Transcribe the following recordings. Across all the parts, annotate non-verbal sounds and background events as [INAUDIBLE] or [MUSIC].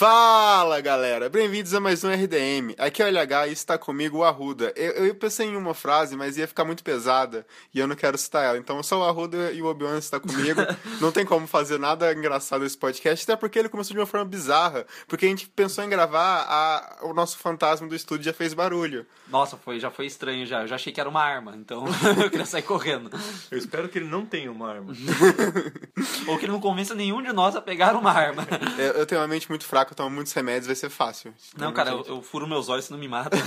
Fala galera, bem-vindos a mais um RDM. Aqui é o LH e está comigo o Arruda. Eu, eu pensei em uma frase, mas ia ficar muito pesada e eu não quero citar ela. Então só o Arruda e o Obi-Wan está comigo. [LAUGHS] não tem como fazer nada engraçado nesse podcast, até porque ele começou de uma forma bizarra. Porque a gente pensou em gravar, a, o nosso fantasma do estúdio já fez barulho. Nossa, foi, já foi estranho já. Eu já achei que era uma arma, então [LAUGHS] eu queria sair correndo. Eu espero que ele não tenha uma arma. [LAUGHS] Ou que ele não convença nenhum de nós a pegar uma arma. Eu, eu tenho uma mente muito fraca, eu tomo muitos remédios, vai ser fácil. Não, cara, eu, eu furo meus olhos se não me mata. [LAUGHS]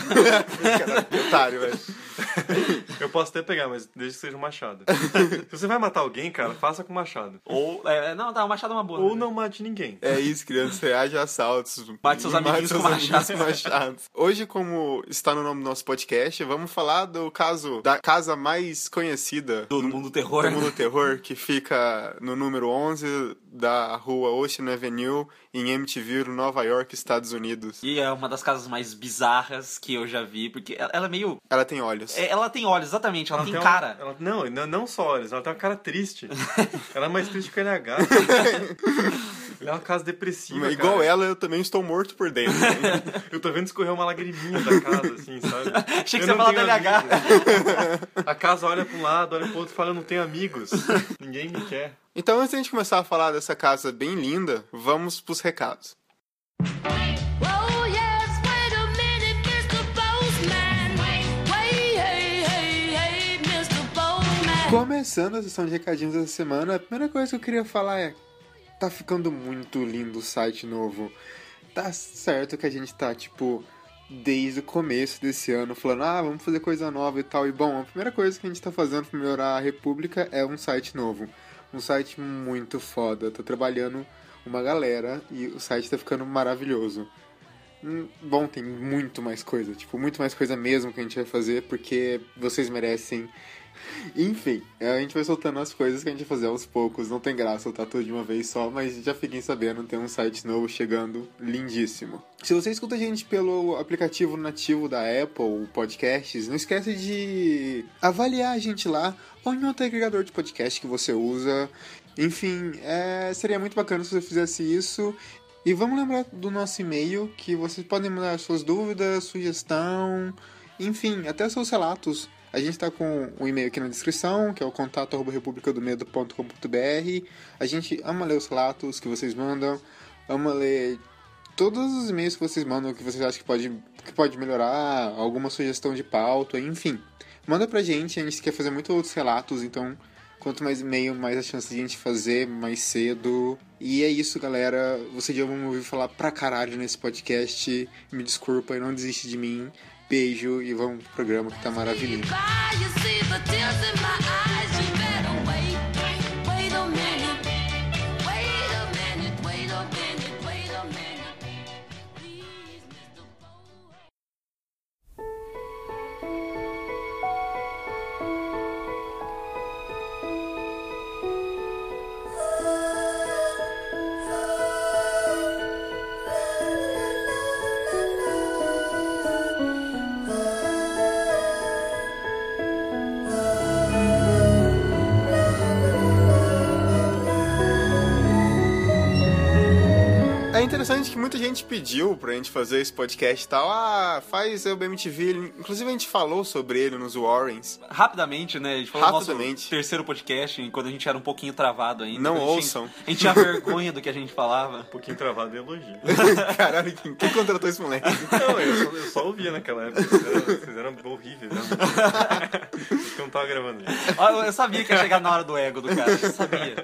Cara, que otário, velho. [LAUGHS] Eu posso até pegar, mas desde que seja um machado. [LAUGHS] Se você vai matar alguém, cara, faça com machado. Ou. É, não, tá, o machado é uma boa. Ou né? não mate ninguém. É isso, criança. Reage a assaltos. Mate seus amiguinhos com machado. com machados. Hoje, como está no nome do nosso podcast, vamos falar do caso da casa mais conhecida Do mundo terror. do mundo terror, que fica no número 11 da rua Ocean Avenue, em MTV, Nova York, Estados Unidos. E é uma das casas mais bizarras que eu já vi, porque ela, ela é meio. Ela tem olhos. é, Ela tem olhos, exatamente, ela, tem uma- cara. ela- não, não, não só olhos, ela tem uma cara triste. [LAUGHS] ela é mais triste que o NH. [LAUGHS] Ela é uma casa depressiva. Igual cara. ela, eu também estou morto por dentro. [LAUGHS] Eu tô vendo escorrer uma lagriminha da casa, assim, sabe? Achei que Eu você ia falar LH. amigos. A casa olha pra um lado, olha pro outro e fala, eu não tenho amigos. Ninguém me quer. Então, antes da gente começar a falar dessa casa bem linda, vamos pros recados. Oh a. Começando a sessão de recadinhos dessa semana, a primeira coisa que eu queria falar é: tá ficando muito lindo o site novo. Tá certo que a gente tá, tipo, desde o começo desse ano falando, ah, vamos fazer coisa nova e tal. E bom, a primeira coisa que a gente tá fazendo pra melhorar a República é um site novo. Um site muito foda. Tá trabalhando uma galera e o site tá ficando maravilhoso. Hum, Bom, tem muito mais coisa, tipo, muito mais coisa mesmo que a gente vai fazer, porque vocês merecem. Enfim, a gente vai soltando as coisas que a gente vai fazer aos poucos. Não tem graça soltar tudo de uma vez só, mas já fiquem sabendo, tem um site novo chegando, lindíssimo. Se você escuta a gente pelo aplicativo nativo da Apple Podcasts, não esquece de avaliar a gente lá ou em outro agregador de podcast que você usa. Enfim, é, seria muito bacana se você fizesse isso. E vamos lembrar do nosso e-mail, que vocês podem mandar suas dúvidas, sugestão, enfim, até seus relatos. A gente tá com o e-mail aqui na descrição, que é o contato republicadomedo.com.br. A gente ama ler os relatos que vocês mandam, ama ler todos os e-mails que vocês mandam, que vocês acham que pode, que pode melhorar, alguma sugestão de pauta, enfim. Manda pra gente, a gente quer fazer muitos outros relatos, então quanto mais e-mail, mais a chance de a gente fazer mais cedo. E é isso, galera. Você já me ouvir falar pra caralho nesse podcast. Me desculpa e não desiste de mim. Beijo e vamos pro programa que tá maravilhoso. Muita gente pediu pra gente fazer esse podcast e tal. Ah, faz o BMTV. Inclusive a gente falou sobre ele nos Warrens. Rapidamente, né? A gente falou do nosso Rapidamente. terceiro podcast, quando a gente era um pouquinho travado ainda. Não A gente- ouçam. A gente tinha vergonha do que a gente falava. Um pouquinho travado e elogio. [LAUGHS] Caralho, quem, quem contratou esse moleque? Não, eu só, eu só ouvia naquela época. Vocês eram, vocês eram horríveis, né? Porque eu não tava gravando isso. Eu sabia que ia chegar na hora do ego do cara. Eu sabia.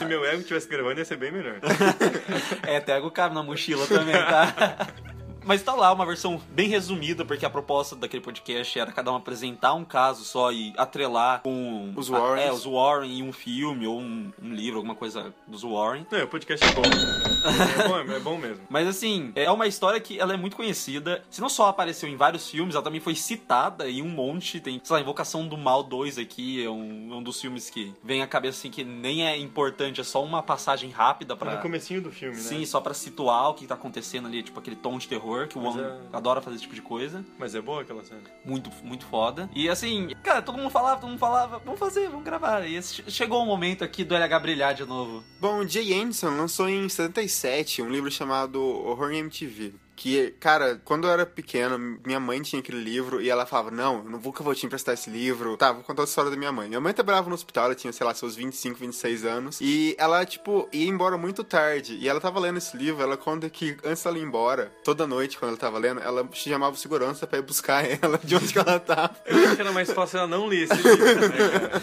Se meu ego estivesse gravando, ia ser bem melhor. [LAUGHS] É, até ego cabe na mochila também, tá? [LAUGHS] Mas tá lá uma versão bem resumida, porque a proposta daquele podcast era cada um apresentar um caso só e atrelar com Os Warrens. é, os Warren em um filme ou um, um livro, alguma coisa dos Warren. Não, o podcast é bom. É bom, é bom mesmo. Mas assim, é uma história que ela é muito conhecida. Se não só apareceu em vários filmes, ela também foi citada em um monte. Tem, sei lá, Invocação do Mal 2 aqui, é um, um dos filmes que vem à cabeça assim que nem é importante, é só uma passagem rápida No pra. comecinho do filme, né? Sim, só pra situar o que tá acontecendo ali, tipo aquele tom de terror terror, que o Wong é- adora fazer esse tipo de coisa. Mas é boa aquela cena. Muito, muito foda. E assim, cara, todo mundo falava, todo mundo falava, vamos fazer, vamos gravar. E esse- chegou o momento aqui do LH brilhar de novo. Bom, Jay Anderson lançou em 77 um livro chamado Horror em MTV. Que, cara, quando eu era pequeno, minha mãe tinha aquele livro e ela falava: Não, eu não vou que eu vou te emprestar esse livro. Tá, vou contar a história da minha mãe. Minha mãe trabalhava no hospital, ela tinha, sei lá, seus 25, 26 anos. E ela, tipo, ia embora muito tarde. E ela tava lendo esse livro, ela conta que antes dela ir embora, toda noite, quando ela tava lendo, ela chamava o segurança pra ir buscar [LAUGHS] ela de onde que ela tava. Eu acho que era mais fácil ela não ler esse livro, né?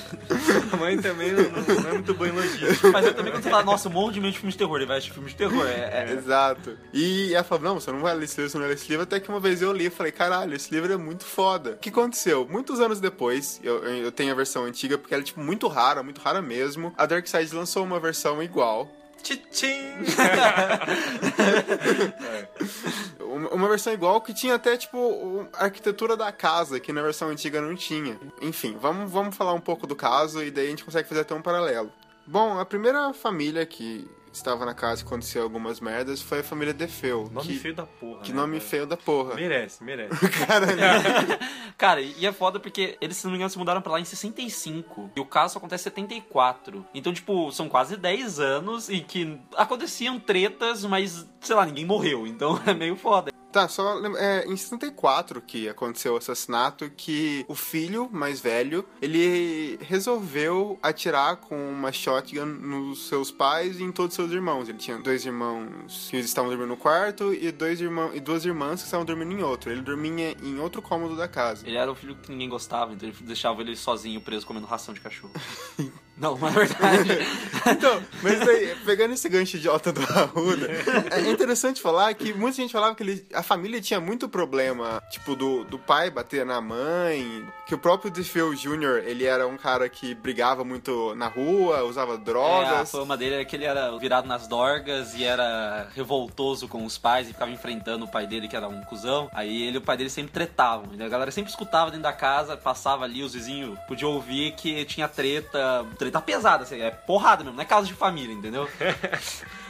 A mãe também não, não- não é muito boa em logística. Mas eu também quando você fala, nossa, um monte de mente de filme de terror, ele vai assistir filme de terror. É, é- Exato. E ela falou, não, você não vai ler esse livro, você não vai ler esse livro. Até que uma vez eu li e falei, caralho, esse livro é muito foda. O que aconteceu? Muitos anos depois, eu, eu tenho a versão antiga, porque ela é, tipo, muito rara, muito rara mesmo. A Dark Side lançou uma versão igual. Tchim! [LAUGHS] Uma, versão igual que tinha até, tipo, a arquitetura da casa, que na versão antiga não tinha. Enfim, vamos, vamos falar um pouco do caso e daí a gente consegue fazer até um paralelo. Bom, a primeira família que estava na casa e aconteceu algumas merdas foi a família Defeu. Nome que, feio da porra. Que né, nome cara? feio da porra. Merece, merece. [LAUGHS] [LAUGHS] Cara, e é foda porque eles, se não me engano, se mudaram pra lá em 65. E o caso só acontece em 74. Então, tipo, são quase 10 anos e que aconteciam tretas, mas, sei lá, ninguém morreu. Então [LAUGHS] é meio foda. Tá, só é, em 64 que aconteceu o assassinato, que o filho mais velho, ele resolveu atirar com uma shotgun nos seus pais e em todos os seus irmãos. Ele tinha dois irmãos que estavam dormindo no quarto e, dois irmãos, e duas irmãs que estavam dormindo em outro. Ele dormia em outro cômodo da casa. Ele era o filho que ninguém gostava, então ele deixava ele sozinho preso comendo ração de cachorro. [LAUGHS] não, não é verdade. [LAUGHS] Então, mas daí, pegando esse gancho idiota do Arruda, é interessante falar que muita gente falava que ele- a família tinha muito problema, tipo, do, do pai bater na mãe, que o próprio DeFeo Jr., ele era um cara que brigava muito na rua, usava É, a drogas. fama dele é que ele era virado nas dorgas e era revoltoso com os pais e ficava enfrentando o pai dele, que era um cuzão. Aí ele e o pai dele sempre tretavam. A galera sempre escutava dentro da casa, passava ali, os vizinhos podiam ouvir que tinha treta, treta pesada, assim, é porrada mesmo, não é casa de família, entendeu? [LAUGHS]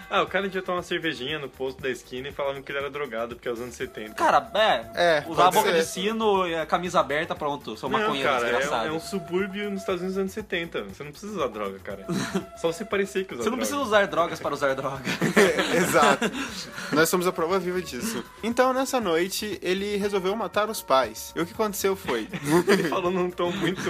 Ah, o cara devia tomar uma cervejinha no posto da esquina e falavam que ele era drogado, porque é os anos 70. Cara, é, É, usar a boca ser. de sino e a camisa aberta, pronto, sou Não, maconheiro cara, é, desgraçado. é um subúrbio nos Estados Unidos dos anos 70. Você não precisa usar droga, cara. [LAUGHS] Só você parecer que usa Você não droga. precisa usar drogas para usar droga. [LAUGHS] [LAUGHS] Exato. Nós somos a prova viva disso. Então, nessa noite, ele resolveu matar os pais. E o que aconteceu foi... [LAUGHS] Ele falou num tom muito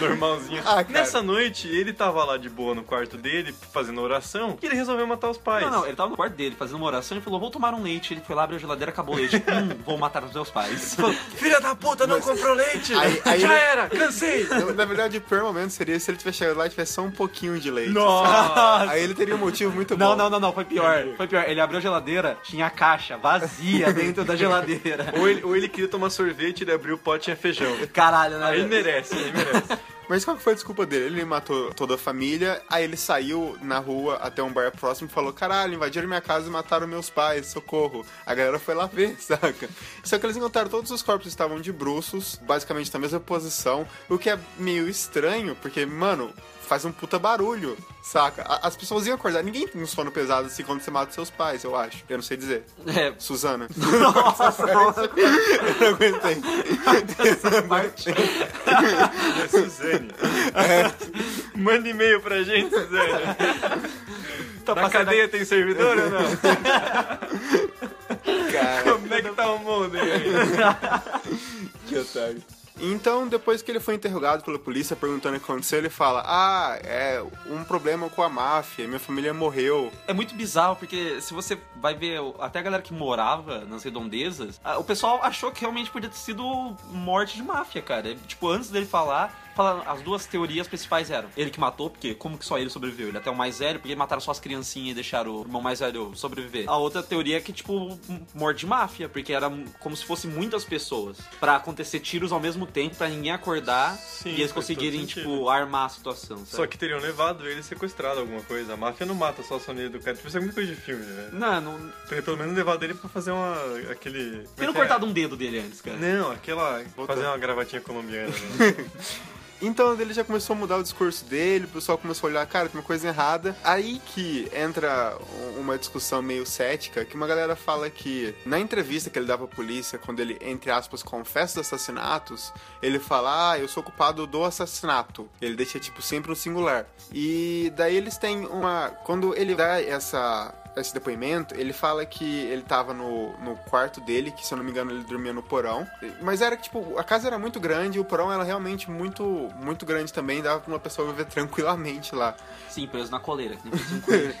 normalzinho. Ah. Nessa noite, ele tava lá de boa no quarto dele, fazendo oração, e ele resolveu matar os pais. Não, não, ele tava no quarto dele fazendo uma oração e falou: Vou tomar um leite. Ele foi lá, abriu a geladeira, acabou o leite. [LAUGHS] hum, vou matar os meus pais. Filha da puta, não comprou leite! Aí- aí Já ele- era, cansei! Na verdade, o pior momento seria se ele tivesse chegado lá e tivesse só um pouquinho de leite. Nossa! Aí ele teria um motivo muito bom. Não, não, não, não, foi pior. Foi pior. Ele abriu a geladeira, tinha a caixa vazia [LAUGHS] dentro da geladeira. Ou ele, ou ele queria tomar sorvete, ele abriu o pote e tinha feijão. Caralho, né? Aí merece, aí merece. Mas qual que foi a desculpa dele? Ele matou toda a família, aí ele saiu na rua até um bar próximo e falou: Caralho, invadiram minha casa e mataram meus pais, socorro. A galera foi lá ver, [LAUGHS] saca? Só que eles encontraram todos os corpos estavam de bruços, basicamente na mesma posição, o que é meio estranho, porque, mano. Faz um puta barulho, saca? As pessoas iam acordar. Ninguém tem um sono pesado assim quando você mata seus pais, eu acho. Eu não sei dizer. É, Suzana. [LAUGHS] nossa, nossa. [LAUGHS] eu não aguentei. Essa parte. [LAUGHS] É Suzane. Manda e-mail pra gente, Suzane. Tá Na cadeia tem servidor ou não? Cara. Como é que tá o mundo aí? Que otário. Então, depois que ele foi interrogado pela polícia perguntando o que aconteceu, ele fala: Ah, é um problema com a máfia, minha família morreu. É muito bizarro, porque se você vai ver até a galera que morava nas redondezas, o pessoal achou que realmente podia ter sido morte de máfia, cara. Tipo, antes dele falar, fala- as duas teorias principais eram ele que matou, porque como que só ele sobreviveu? Ele até o mais velho, porque mataram só as criancinhas e deixaram o irmão mais velho sobreviver. A outra teoria é que, tipo, m- morte de máfia, porque era como se fosse muitas pessoas. Pra acontecer tiros ao mesmo tempo, pra ninguém acordar Sim, e eles conseguirem, tipo, armar a situação. Sabe? Só que teriam levado ele sequestrado alguma coisa. A máfia não mata só a família do cara. Tipo, isso é muita coisa de filme, velho. Não, não. Teria pelo menos levado ele pra fazer uma. aquele. Não cortado um dedo dele antes, cara. Não, aquela. fazer uma gravatinha colombiana. Né? [LAUGHS] Então ele já começou a mudar o discurso dele, o pessoal começou a olhar, cara, tem uma coisa errada. Aí que entra uma discussão meio cética, que uma galera fala que na entrevista que ele dá pra polícia, quando ele, entre aspas, confessa os assassinatos, ele fala, ah, eu sou culpado do assassinato. Ele deixa, tipo, sempre no singular. E daí eles têm uma... Quando ele dá essa esse depoimento, ele fala que ele tava no, no quarto dele, que se eu não me engano ele dormia no porão. Mas era tipo, a casa era muito grande e o porão era realmente muito, muito grande também, dava pra uma pessoa viver [LAUGHS] tranquilamente lá. Sim, preso na coleira, que nem um [LAUGHS] coelho.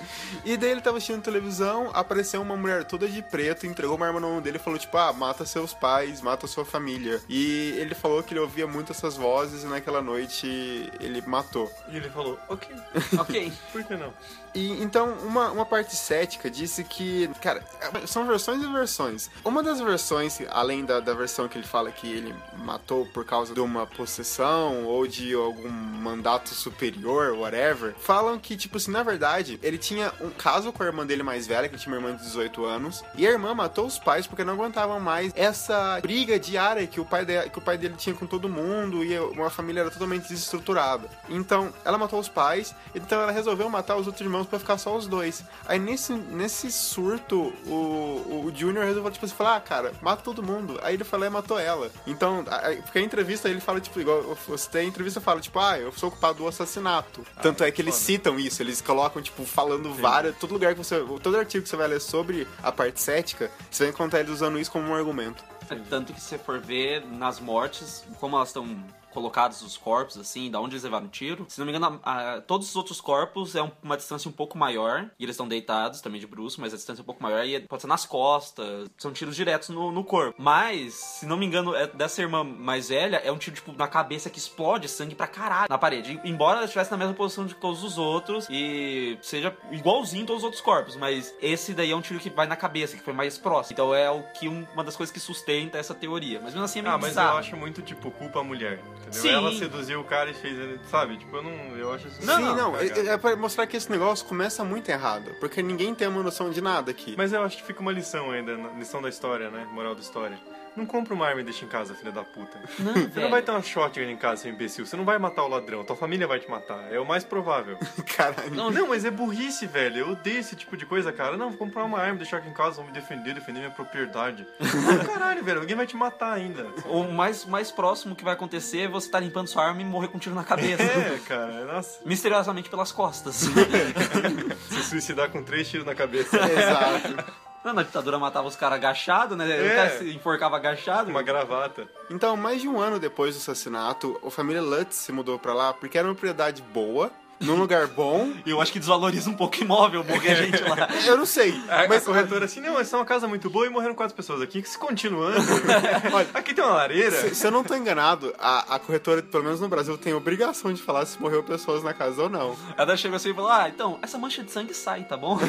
E daí ele tava assistindo televisão, apareceu uma mulher toda de preto, entregou uma arma na mão dele e falou, tipo, ah, mata seus pais, mata sua família. E ele falou que ele ouvia muito essas vozes e naquela noite ele matou. E ele falou, ok, [LAUGHS] ok. por que não? E então, uma, uma parte cética disse que, cara, são versões e versões. Uma das versões, além da, da versão que ele fala que ele matou por causa de uma possessão ou de algum mandato superior, whatever, falam que, tipo assim, na verdade, ele tinha um caso com a irmã dele mais velha, que tinha uma irmã de 18 anos, e a irmã matou os pais porque não aguentavam mais essa briga diária que o pai, de, que o pai dele tinha com todo mundo e uma família era totalmente desestruturada. Então, ela matou os pais, então ela resolveu matar os outros irmãos pra ficar só os dois. Aí nesse, nesse surto, o, o Junior resolveu, tipo assim, falar, ah, cara, mata todo mundo. Aí ele falou e matou ela. Então, a- a- porque a entrevista ele fala, tipo, igual você tem a entrevista fala, tipo, ah, eu sou culpado do assassinato. Tanto é que eles foda. citam isso, eles colocam, tipo, falando várias. Todo lugar que você. Todo artigo que você vai ler sobre a parte cética, você vai encontrar eles usando isso como um argumento. É Tanto que se você for ver nas mortes, como elas estão colocados os corpos, assim, da onde eles levaram o tiro. Se não me engano, a- a- todos os outros corpos é um- uma distância um pouco maior. E eles estão deitados também de bruxo, mas a distância é um pouco maior. E pode ser nas costas. São tiros diretos no, no corpo. Mas, se não me engano, é dessa irmã mais velha, é um tiro, tipo, na cabeça que explode sangue pra caralho na parede. E- Embora ela estivesse na mesma posição de todos os outros e seja igualzinho todos os outros corpos. Mas esse daí é um tiro que vai na cabeça, que foi mais próximo. Então é o que um- uma das coisas que sustenta essa teoria. Mas mesmo assim é meio Ah, mas bizarro. eu acho muito, tipo, culpa a mulher. Entendeu? Sim. Ela seduziu o cara e fez ele, sabe? Tipo, eu não. Eu acho isso. Não, Sim, não, cagada. é, é pra mostrar que esse negócio começa muito errado. Porque ninguém tem uma noção de nada aqui. Mas eu acho que fica uma lição ainda, lição da história, né? Moral da história. Não compra uma arma e deixa em casa, filha da puta. Não, Você não velho. vai ter uma shotgun em casa, seu imbecil. Você não vai matar o ladrão. Tua família vai te matar. É o mais provável. [LAUGHS] Caralho. Não, não, mas é burrice, velho. Eu odeio esse tipo de coisa, cara. Não, vou comprar uma arma, deixar aqui em casa, vou me defender, defender minha propriedade. [LAUGHS] Ah, caralho, velho. Alguém vai te matar ainda. O mais, mais próximo que vai acontecer é você estar limpando sua arma e morrer com um tiro na cabeça. É, cara. Nossa. Misteriosamente pelas costas. [LAUGHS] Se suicidar com três tiros na cabeça. Exato. Não, na ditadura matava os caras agachados, né? O É. cara se enforcava agachado. Uma gravata. Então, mais de um ano depois do assassinato, a família Lutz se mudou pra lá porque era uma propriedade boa, num lugar bom. E eu acho que desvaloriza um pouco o imóvel, morrer gente lá. [LAUGHS] Eu não sei, A, mas a corretora assim, não, essa é uma casa muito boa e morreram quatro pessoas aqui. Que se continuando. [LAUGHS] Olha, aqui tem uma lareira. se, se eu não tô enganado, a, a corretora, pelo menos no Brasil, tem obrigação de falar se morreu pessoas na casa ou não. Ela chegou assim e falou: Ah, então, essa mancha de sangue sai, tá bom? [LAUGHS]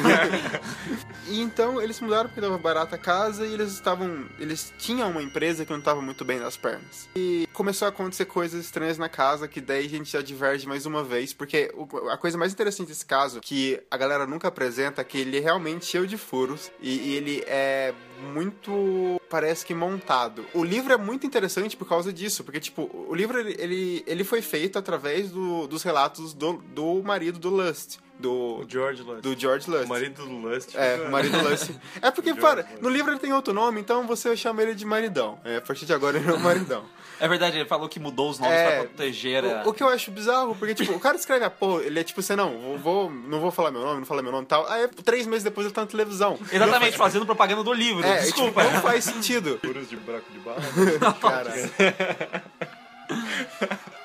E então eles se mudaram porque tava barata a casa e eles estavam. Eles tinham uma empresa que não tava muito bem nas pernas. E começou a acontecer coisas estranhas na casa que daí a gente já diverge mais uma vez, porque a coisa mais interessante desse caso, que a galera nunca apresenta, é que ele é realmente cheio de furos e, e ele é muito. parece que montado. O livro é muito interessante por causa disso, porque, tipo, o livro ele, ele, foi feito através do- dos relatos do, do marido do Lust. Do, George Lust. do George Lust. O marido do Lust. É, o marido Lust. [LAUGHS] É porque, para, Lust. no livro ele tem outro nome, então você chama ele de maridão. É, a partir de agora ele é o maridão. É verdade, ele falou que mudou os nomes É, pra proteger a... O, o que eu acho bizarro, porque, tipo, o cara escreve a porra, ele é tipo assim, não, vou, vou- não vou falar meu nome, não falar meu nome e tal. Aí, três meses depois ele tá na televisão. Exatamente, fazendo propaganda do livro. É, e, tipo, Desculpa. não faz sentido. [LAUGHS] Furos de buraco de bala. [LAUGHS] Cara.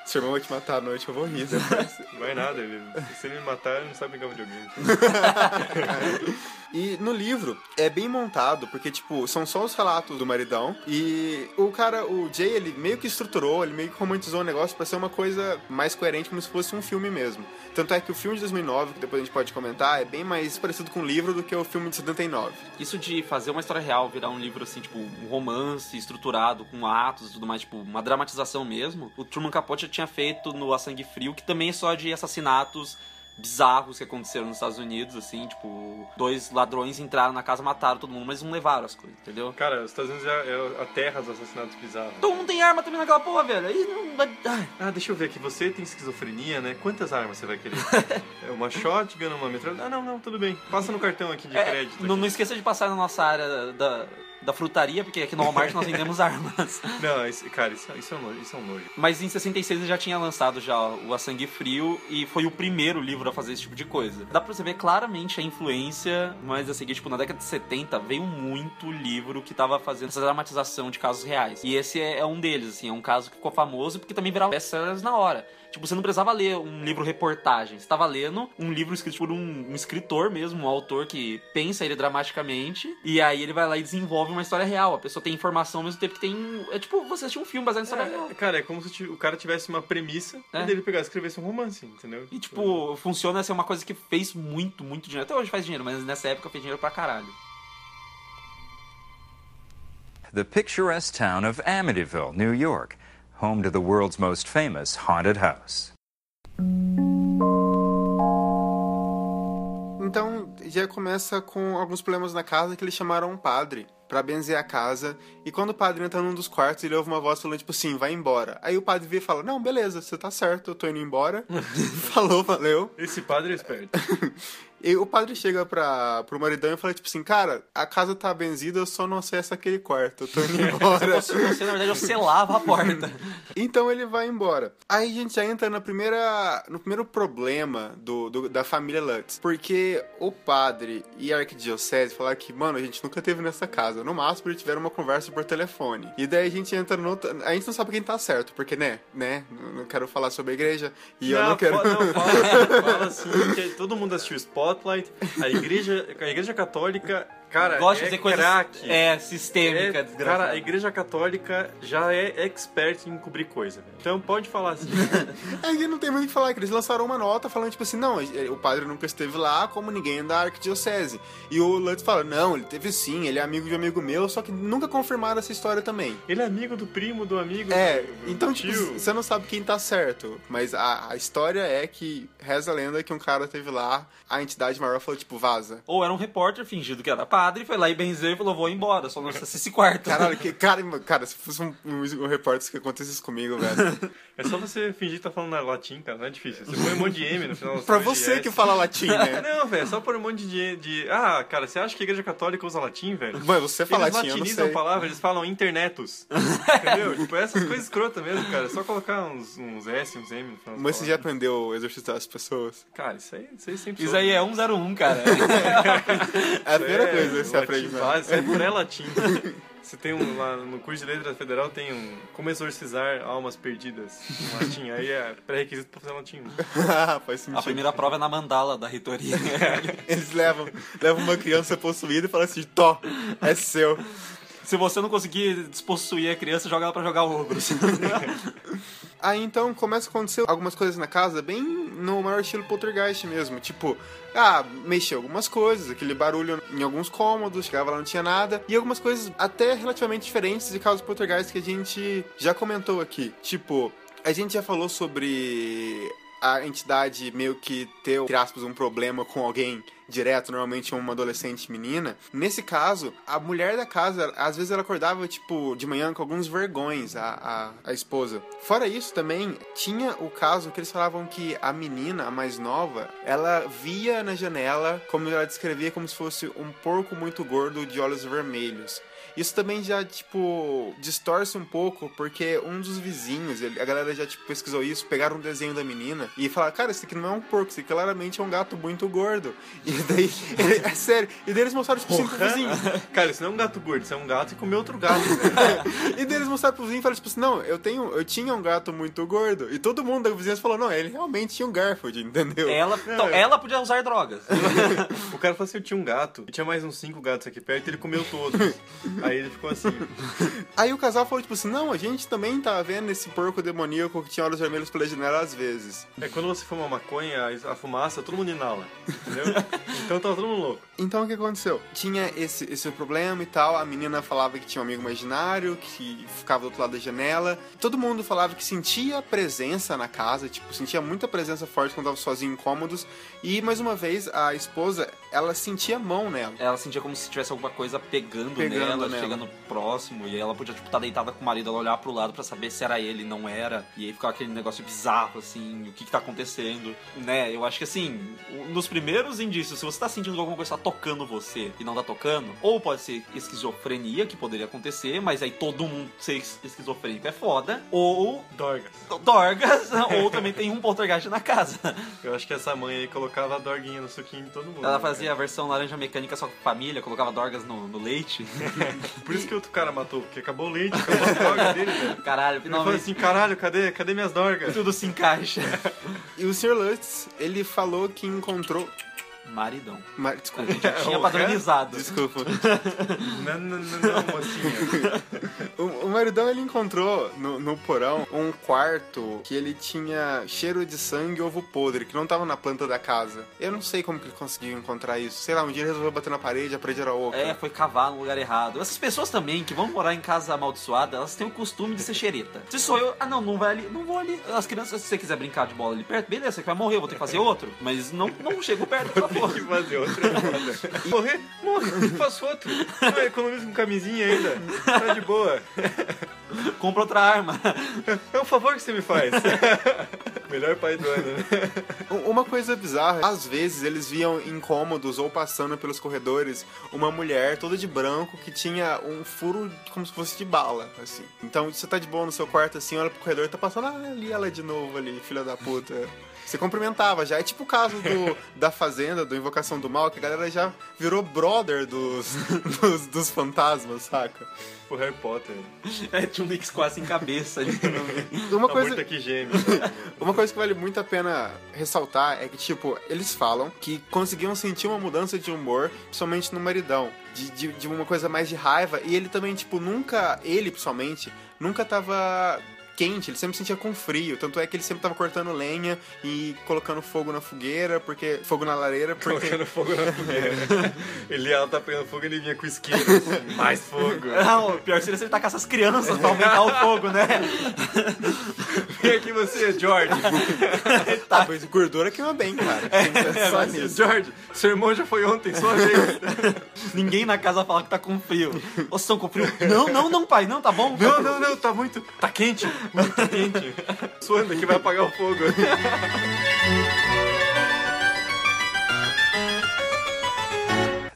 Seu irmão vai te matar à noite, eu vou rir depois. Vai nada, ele, se ele me matar, ele não sabe brincar videogame. [LAUGHS] E no livro é bem montado, porque, tipo, são só os relatos do maridão. E o cara, o Jay, ele meio que estruturou, ele meio que romantizou o negócio pra ser uma coisa mais coerente, como se fosse um filme mesmo. Tanto é que o filme de 2009, que depois a gente pode comentar, é bem mais parecido com o livro do que o filme de 79. Isso de fazer uma história real virar um livro assim, tipo, um romance estruturado, com atos e tudo mais, tipo, uma dramatização mesmo. O Truman Capote já tinha feito no A Sangue Frio, que também é só de assassinatos bizarros que aconteceram nos Estados Unidos, assim, tipo, dois ladrões entraram na casa, mataram todo mundo, mas não levaram as coisas, entendeu? Cara, os Estados Unidos é, é a terra dos assassinatos bizarros. Todo mundo tem arma também naquela porra, velho. Aí não vai. Ai. Ah, deixa eu ver aqui. Você tem esquizofrenia, né? Quantas armas você vai querer? [LAUGHS] é uma shotgun, uma metralhadora? Ah, não, não, tudo bem. Passa no cartão aqui de É, crédito. não, aqui. não esqueça de passar na nossa área da, da frutaria, porque aqui no Walmart nós vendemos [LAUGHS] armas. Não, esse- cara, isso, isso é um nojo. Isso é um nojo. Mas em 66 ele já tinha lançado já o A Sangue Frio e foi o primeiro livro a fazer esse tipo de coisa. Dá pra você ver claramente a influência, mas a seguir, tipo, na década de 70 veio muito livro que tava fazendo essa dramatização de casos reais. E esse é, é um deles, assim, é um caso que ficou famoso porque também virava best-sellers na hora. Tipo, você não precisava ler um livro reportagem, você tava lendo um livro escrito por um, um escritor mesmo, um autor que pensa ele dramaticamente, e aí ele vai lá e desenvolve uma história real. A pessoa tem informação ao mesmo tempo que tem. É tipo você assistir um filme baseado em história real. É, cara, é como se o cara tivesse uma premissa É. e dele pegar e escrevesse um romance, entendeu? E, tipo, funciona ser uma coisa que fez muito, muito dinheiro. Até hoje faz dinheiro, mas nessa época fez dinheiro pra caralho. the picturesque town of Amityville, New York, home to the world's most famous haunted house. Então já começa com alguns problemas na casa que eles chamaram um padre pra benzer a casa. E quando o padre entra num dos quartos, ele ouve uma voz falando, tipo assim, vai embora. Aí o padre vê e fala, não, beleza, você tá certo, eu tô indo embora. [LAUGHS] Falou, valeu. Esse padre é esperto. [LAUGHS] E o padre chega pra, pro maridão e fala, tipo assim, cara, a casa tá benzida, eu só não acesso aquele quarto, eu tô indo [LAUGHS] embora. Você, na verdade, eu selava a porta. Então ele vai embora. Aí a gente já entra na primeira, no primeiro problema do, do- da família Lutz. Porque o padre e a arquidiocese falaram que, mano, a gente nunca teve nessa casa. No máximo, eles tiveram uma conversa por telefone. E daí a gente entra no. A gente não sabe quem tá certo, porque, né? Né? Não não quero falar sobre a igreja. E eu não quero. não, fala, [LAUGHS] fala assim, que todo mundo assistiu Spotlight, a igreja, a igreja católica, cara, Gosta é de dizer coisas craque. é, sistêmica, É, desgraçada. cara, a igreja católica já é expert em cobrir coisa, velho. Então pode falar assim. [LAUGHS] Aí não tem muito o que falar, que eles lançaram uma nota falando, tipo assim, não, o padre nunca esteve lá, como ninguém da arquidiocese. E o Lutz fala, não, ele teve sim, ele é amigo de um amigo meu, só que nunca confirmaram essa história também. Ele é amigo do primo, do amigo É, do, do então, tipo, tio. você não sabe quem tá certo, mas a, a história é que reza a lenda que um cara teve lá, a entidade maior falou, tipo, vaza. Ou era um repórter fingido que era padre, foi lá e benzeu e falou, vou embora, só não acessa esse quarto. Caralho, [LAUGHS] que, cara, cara, se fosse um, um, um repórter que acontecesse comigo, velho. É só você fingir que tá falando na latim, cara, não é difícil. Você põe um monte de M no final. pra você que fala latim, né? [LAUGHS] Não, velho, é só pôr um monte de, de. Ah, cara, você acha que a igreja católica usa latim, velho? Mano, você fala Eles latim, eu não latinizam sei. a palavra, eles falam internetus. [LAUGHS] Entendeu? Tipo, essas coisas escrotas mesmo, cara. É só colocar uns, uns S, uns M no final. Mas você já palavras. aprendeu a exorcizar as pessoas? Cara, isso aí, isso aí sempre Isso soube. aí é 101, cara. É a primeira coisa que você latim aprende, básico, é pré-latim. [LAUGHS] Você tem um, lá no curso de letra federal tem um como exorcizar almas perdidas em latim. Aí é pré-requisito pra fazer latim. [LAUGHS] Ah, Faz sentido. A primeira prova é na mandala da reitoria. [LAUGHS] Eles levam, levam uma criança possuída e falam assim, Tó, é seu. Se você não conseguir despossuir a criança, joga ela pra jogar ogros. [LAUGHS] Aí então começa a acontecer algumas coisas na casa, bem no maior estilo poltergeist mesmo. Tipo, ah, mexer algumas coisas, aquele barulho em alguns cômodos, chegava lá não tinha nada. E algumas coisas até relativamente diferentes de casos poltergeist que a gente já comentou aqui. Tipo, a gente já falou sobre a entidade meio que ter, entre aspas, um problema com alguém direto, normalmente uma adolescente menina. Nesse caso, a mulher da casa, às vezes ela acordava, tipo, de manhã com alguns vergões, a, a, a esposa. Fora isso, também, tinha o caso que eles falavam que a menina, a mais nova, ela via na janela, como ela descrevia, como se fosse um porco muito gordo de olhos vermelhos. Isso também já, tipo, distorce um pouco, porque um dos vizinhos, ele- a galera já, tipo, pesquisou isso, pegaram um desenho da menina e falaram, cara, isso aqui não é um porco, isso aqui claramente é um gato muito gordo. E daí, [LAUGHS] é sério, e daí eles mostraram, tipo, assim, pro vizinho. [LAUGHS] Cara, isso não é um gato gordo, isso é um gato e comeu outro gato. velho. [LAUGHS] E daí eles mostraram pro vizinho e falaram, tipo assim, não, eu tenho, eu tinha um gato muito gordo. E todo mundo da vizinhança falou, não, ele realmente tinha um Garfield, entendeu? ela, então, ela podia usar drogas. O cara falou assim: eu tinha um gato, e tinha mais uns cinco gatos aqui perto, e ele comeu todos. Aí ele ficou assim. [LAUGHS] Aí o casal falou, tipo assim, não, a gente também tá vendo esse porco demoníaco que tinha olhos vermelhos pela janela às vezes. É quando você fuma maconha, a a fumaça, todo mundo inala. Entendeu? [LAUGHS] Então tava todo mundo louco. Então o que aconteceu? Tinha esse, esse problema e tal, a menina falava que tinha um amigo imaginário, que ficava do outro lado da janela. Todo mundo falava que sentia presença na casa, tipo, sentia muita presença forte quando tava sozinho, incômodos. E, mais uma vez, a esposa, ela sentia a mão nela. Ela sentia como se tivesse alguma coisa pegando, Pegando nela, nela. chegando próximo, e ela podia, tipo, estar deitada com o marido, ela olhar pro lado pra saber se era ele, não era, e aí ficava aquele negócio bizarro, assim, o que que tá acontecendo, né? Eu acho que, assim, nos primeiros indícios, se você tá sentindo que alguma coisa tá tocando você e não tá tocando, ou pode ser esquizofrenia, que poderia acontecer, mas aí todo mundo ser es- esquizofrênico é foda, ou Dorgas. dorgas, [LAUGHS] ou também tem um poltergeist na casa. [LAUGHS] Eu acho que essa mãe aí colocava a dorguinha no suquinho de todo mundo. Ela né, fazia a versão laranja mecânica só com família, colocava dorgas no, no leite. [LAUGHS] Por isso que outro cara matou, porque acabou o leite, acabou a dorga dele, velho. [LAUGHS] Caralho, Ele falou finalmente assim, caralho, cadê, cadê minhas dorgas? tudo se encaixa. E o Sr. Lutz, ele falou que encontrou... Maridão. Ma- A Desculpa. gente já [LAUGHS] tinha padronizado. Desculpa. [LAUGHS] Não, não, não, não, mocinha. [LAUGHS] O, o maridão ele encontrou no, no porão um quarto que ele tinha cheiro de sangue e ovo podre, que não tava na planta da casa. Eu não sei como que ele conseguiu encontrar isso. Sei lá, um dia ele resolveu bater na parede, a parede era oca. É, foi cavar no lugar errado. Essas pessoas também que vão morar em casa amaldiçoada, elas têm o costume de ser xereta. Se sou eu, ah não, não vai ali, não vou ali. As crianças, se você quiser brincar de bola ali perto, beleza, você vai morrer, eu vou ter que fazer outro. Mas não, não chego perto, Tem que fazer outra foda. Morrer? Morre, faço outro. Ah, economizo com camisinha ainda. Tá de boa. Compra outra arma. É um favor que você me faz. [LAUGHS] Melhor pai do ano, né? Um- Uma coisa bizarra, às vezes eles viam incômodos ou passando pelos corredores uma mulher toda de branco que tinha um furo como se fosse de bala, assim. Então você tá de boa no seu quarto assim, olha pro corredor e tá passando, ah, ali ela de novo ali, filha da puta. Você cumprimentava já. É tipo o caso do, [LAUGHS] da Fazenda, do Invocação do Mal, que a galera já virou brother dos, [LAUGHS] dos, dos fantasmas, saca? O Harry Potter. É, tinha um Nix quase em cabeça ali meio. Uma Tá coisa, muito aqui gêmeo. [LAUGHS] Uma coisa que vale muito a pena ressaltar é que, tipo, eles falam que conseguiam sentir uma mudança de humor, principalmente no maridão. De, de, de uma coisa mais de raiva. E ele também, tipo, nunca, ele pessoalmente, nunca tava quente, ele sempre sentia com frio. Tanto é que ele sempre tava cortando lenha e colocando fogo na fogueira, porque. fogo na lareira, porque. Colocando [LAUGHS] fogo na fogueira. Ele ela tá pegando fogo ele vinha com isqueiro. assim, [LAUGHS] Mais fogo. Não, o pior seria se ele tacar essas crianças pra aumentar o fogo, né? [LAUGHS] Vem aqui você, George. Ah, mas gordura queima bem, cara. Pensar Mas, nisso. George, seu irmão já foi ontem, sua vez. Ninguém na casa fala que tá com frio. Vocês estão com frio? Não, não, não, pai, não, tá bom? Não, não, não, tá muito. Tá quente. Muito quente. Suando que vai apagar o fogo.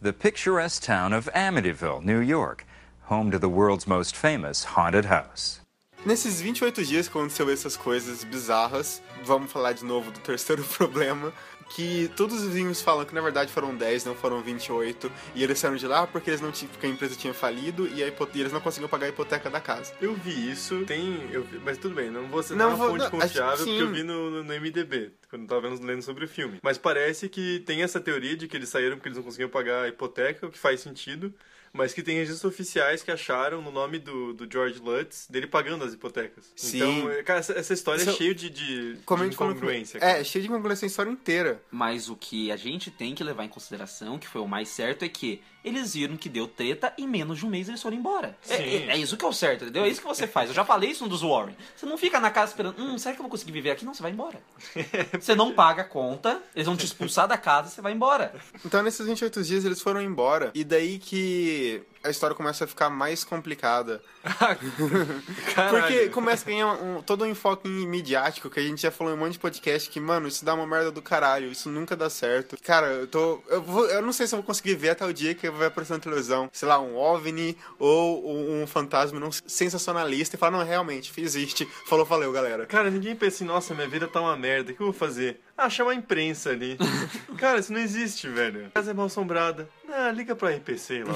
The picturesque town of Amityville, New York, home to the world's most famous haunted house. Nesses 28 dias que aconteceu essas coisas bizarras, vamos falar de novo do terceiro [LAUGHS] problema, que todos os vizinhos falam que na verdade foram 10, não foram 28, e eles saíram de lá porque eles não tinham, porque a empresa tinha falido e, e eles não conseguiam pagar a hipoteca da casa. Eu vi isso, tem. Eu vi- mas tudo bem, não vou citar Não uma vou- fonte não, confiável acho porque eu vi no, no, no MDB, quando eu tava lendo sobre o filme. Mas parece que tem essa teoria de que eles saíram porque eles não conseguiam pagar a hipoteca, o que faz sentido. Mas que tem registros oficiais que acharam no nome do, do George Lutz dele pagando as hipotecas. Sim. Então, cara, essa, essa história Isso- é cheia de, de, Como de incongruência. É, cheio de incongruência a história inteira. Mas o que a gente tem que levar em consideração, que foi o mais certo, é que eles viram que deu treta e em menos de um mês eles foram embora. É, é- é isso que é o certo, entendeu? É isso que você faz. Eu já falei isso no dos Warren. Você não fica na casa esperando, hum, será que eu vou conseguir viver aqui? Não, você vai embora. [LAUGHS] Você não paga a conta, eles vão te expulsar da casa, você vai embora. Então nesses 28 dias eles foram embora, e daí que a história começa a ficar mais complicada. [LAUGHS] Porque começa a ganhar um- todo um enfoque midiático, que a gente já falou em um monte de podcast, que, mano, isso dá uma merda do caralho, isso nunca dá certo. Cara, eu tô. Eu, vou- eu não sei se eu vou conseguir ver até o dia que vai aparecer na televisão, sei lá, um OVNI ou um, um fantasma não sensacionalista e falar, não, realmente, existe. Falou, valeu, galera. Cara, ninguém pensa assim, nossa, minha vida tá uma merda, o que eu vou fazer? Ah, chama a imprensa ali. [LAUGHS] Cara, isso não existe, velho. A casa é mal assombrada. Ah, liga pra RPC lá.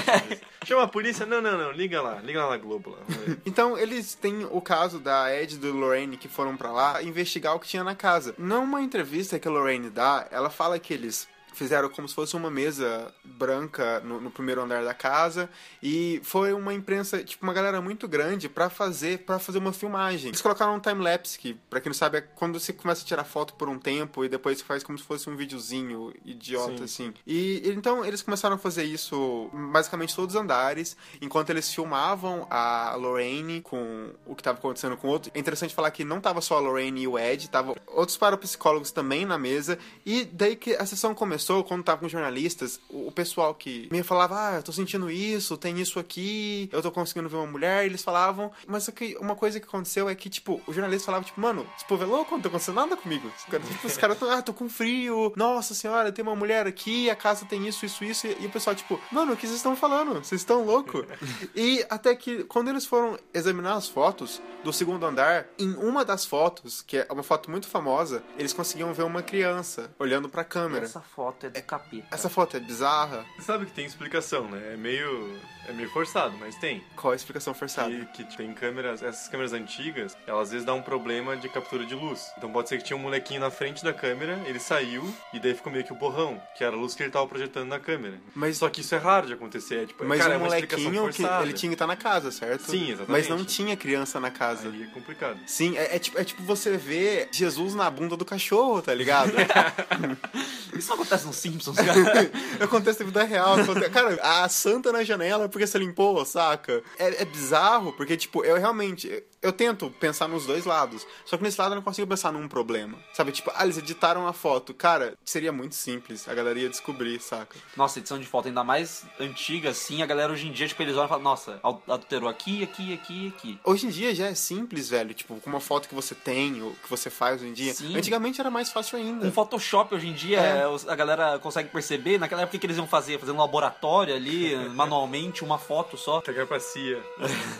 [LAUGHS] Chama a polícia? Não, não, não, liga lá, liga lá na Globo lá. Então, eles têm o caso da Ed e do Lorraine que foram pra lá investigar o que tinha na casa. Numa entrevista que a Lorraine dá, ela fala que eles fizeram como se fosse uma mesa branca no, no primeiro andar da casa e foi uma imprensa, tipo, uma galera muito grande pra fazer para fazer uma filmagem. Eles colocaram um time-lapse, que pra quem não sabe é quando você começa a tirar foto por um tempo e depois faz como se fosse um videozinho idiota, Sim. assim. E então eles começaram a fazer isso basicamente todos os andares, enquanto eles filmavam a Lorraine com o que tava acontecendo com o outro. É interessante falar que não tava só a Lorraine e o Ed, tava outros parapsicólogos também na mesa. E daí que a sessão começou, quando tava com jornalistas, o, o pessoal que me falava, ah, eu tô sentindo isso, tem isso aqui, eu tô conseguindo ver uma mulher, eles falavam. Mas só que uma coisa que aconteceu é que, tipo, o jornalista falava, tipo, mano, esse povo é louco, não tá acontecendo nada comigo. Os caras, tipo, os caras tão, ah, tô com frio, nossa senhora, tem uma mulher aqui, a casa tem isso, isso, isso. E, e o pessoal, tipo, mano, o que vocês estão falando? Vocês estão loucos? [LAUGHS] e até que, quando eles foram examinar as fotos do segundo andar, em uma das fotos, que é uma foto muito famosa, eles conseguiam ver uma criança olhando pra câmera. Essa foto é do capeta. Essa foto é bizarra. Você sabe que tem explicação, né? É meio. É meio forçado, mas tem. Qual a explicação forçada? Que, que tem câmeras, essas câmeras antigas, elas às vezes dão um problema de captura de luz. Então pode ser que tinha um molequinho na frente da câmera, ele saiu e daí ficou meio que o borrão, que era a luz que ele tava projetando na câmera. Mas- Só que isso é raro de acontecer, é, tipo, Mas cara, o é molequinho, que ele tinha que estar na casa, certo? Sim, exatamente. Mas não tinha criança na casa. Aí é complicado. Sim, é, é tipo, é tipo você ver Jesus na bunda do cachorro, tá ligado? [LAUGHS] Isso não acontece nos Simpsons, cara. [LAUGHS] Acontece na vida real. acontece- Cara, a santa na janela porque você limpou, saca? É, é bizarro, porque, tipo, eu realmente. Eu tento pensar nos dois lados. Só que nesse lado eu não consigo pensar num problema. Sabe, tipo, ah, eles editaram a foto. Cara, seria muito simples. A galera ia descobrir, saca? Nossa, edição de foto ainda mais antiga, assim, a galera hoje em dia, tipo, eles olham e falam, nossa, adulterou aqui, aqui, aqui, aqui. Hoje em dia já é simples, velho. Tipo, com uma foto que você tem, ou que você faz hoje em dia. Sim. Antigamente era mais fácil ainda. Com Photoshop hoje em dia, É. é, a galera consegue perceber. Naquela época o que eles iam fazer? Fazer um laboratório ali, [LAUGHS] manualmente, uma foto só. Pegar pra CIA.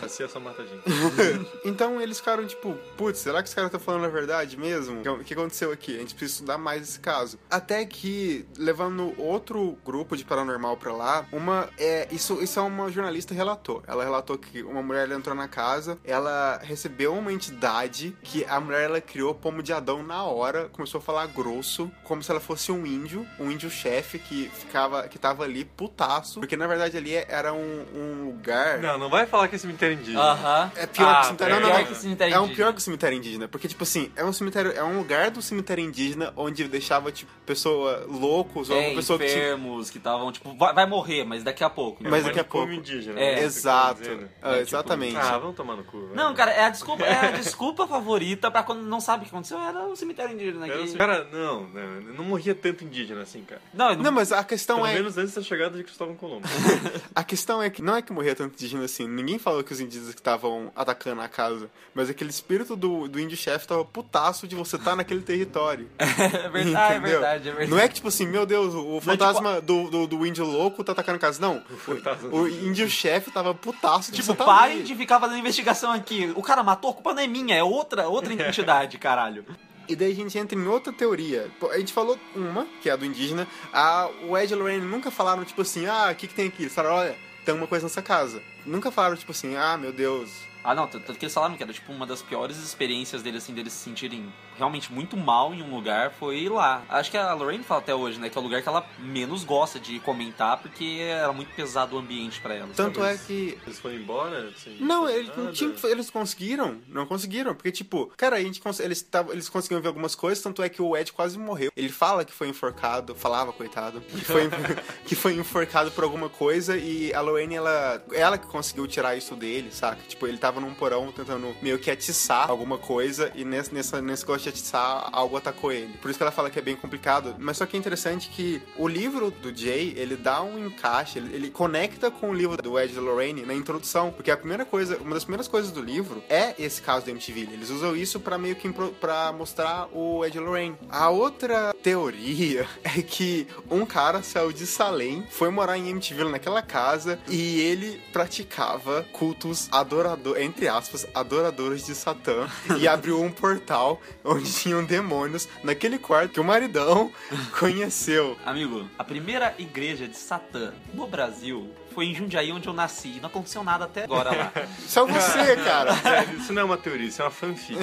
A CIA só mata a gente. [LAUGHS] Então eles ficaram tipo, putz, será que esse cara tá falando a verdade mesmo? O que aconteceu aqui? A gente precisa estudar mais esse caso. Até que, levando outro grupo de paranormal pra lá, uma. É, isso, isso é uma jornalista relatou. Ela relatou que uma mulher entrou na casa, ela recebeu uma entidade que a mulher ela criou pomo de Adão na hora, começou a falar grosso, como se ela fosse um índio, um índio chefe que ficava, que tava ali putaço, porque na verdade ali era um, um lugar. Não, não vai falar que é cemitério indígena. Aham. É pior que Ah, o cemitério. é Não, não, que cemitério É um pior que o cemitério indígena. Porque, tipo assim, é um cemitério. É um lugar do cemitério indígena onde deixava, tipo, pessoa loucos ou É, uma pessoa que tinha. enfermos que estavam, tipo, vai, vai morrer, mas daqui a pouco. Mas daqui a pouco. indígena. É. né? Exato. Você tá dizendo. Ah, É, exatamente. Ah, vamos tomar no cu. Não, cara, é a desculpa, é a desculpa favorita pra quando não sabe o que aconteceu. Era um cemitério indígena aqui. Cara, não, não, não morria tanto indígena assim, cara. Não, não, Não, mas a questão Pelo é. menos antes da chegada de Cristóvão Colombo. [LAUGHS] A questão é que não é que morria tanto indígena assim. Ninguém falou que os indígenas que estavam atacando a casa. Mas aquele espírito do, do índio chefe tava putaço de você estar naquele território. [LAUGHS] é verdade, é verdade, é verdade. Não é que, tipo assim, meu Deus, o fantasma do, do, do índio louco tá atacando a casa. Não. fantasma O, o índio chefe tava putaço de Tipo, você tá parem ali. de ficar fazendo investigação aqui. O cara matou, a culpa não é minha, é outra, outra [LAUGHS] entidade, caralho. E daí a gente entra em outra teoria. A gente falou uma, que é a do indígena. A, o Ed e a Lorraine nunca falaram, tipo assim, ah, o que, que tem aqui? Falaram, olha, tem uma coisa nessa casa. Nunca falaram, tipo assim, ah, meu Deus. Ah, não, tanto que eles falaram que era tipo uma das piores experiências deles, assim, deles se sentirem realmente muito mal em um lugar, foi lá. Acho que a Lorraine fala até hoje, né, que é o lugar que ela menos gosta de comentar, porque era muito pesado o ambiente pra ela. Tanto é que. Eles foram embora? Sem Não, eles, não nada? tinham, eles conseguiram. Não conseguiram. Porque, tipo, cara, a gente cons- eles, tavam, eles conseguiram ver algumas coisas, tanto é que o Ed quase morreu. Ele fala que foi enforcado, falava, coitado, que foi, [LAUGHS] [LAUGHS] que foi enforcado por alguma coisa e a Lorraine, ela, ela que conseguiu tirar isso dele, saca? Tipo, ele tava num porão tentando meio que atiçar alguma coisa e nesse, nessa, nesse gosto de atiçar, algo atacou ele. Por isso que ela fala que é bem complicado. Mas só que é interessante que o livro do Jay, ele dá um encaixe, ele, ele conecta com o livro do Ed da Lorraine na introdução, porque a primeira coisa, uma das primeiras coisas do livro é esse caso do MTV. Eles usam isso pra meio que pra mostrar o Ed Lorraine. A outra teoria [LAUGHS] é que um cara saiu de Salem, foi morar em MTV naquela casa e ele praticava cultos adorador, entre aspas, adoradores de Satã [LAUGHS] e abriu um portal onde tinham demônios naquele quarto que o maridão [LAUGHS] conheceu. Amigo, a primeira igreja de Satã no Brasil foi em Jundiaí, onde eu nasci. E não aconteceu nada até agora lá. [LAUGHS] Só você, [LAUGHS] cara. Sério, isso não é uma teoria, isso é uma fanfic.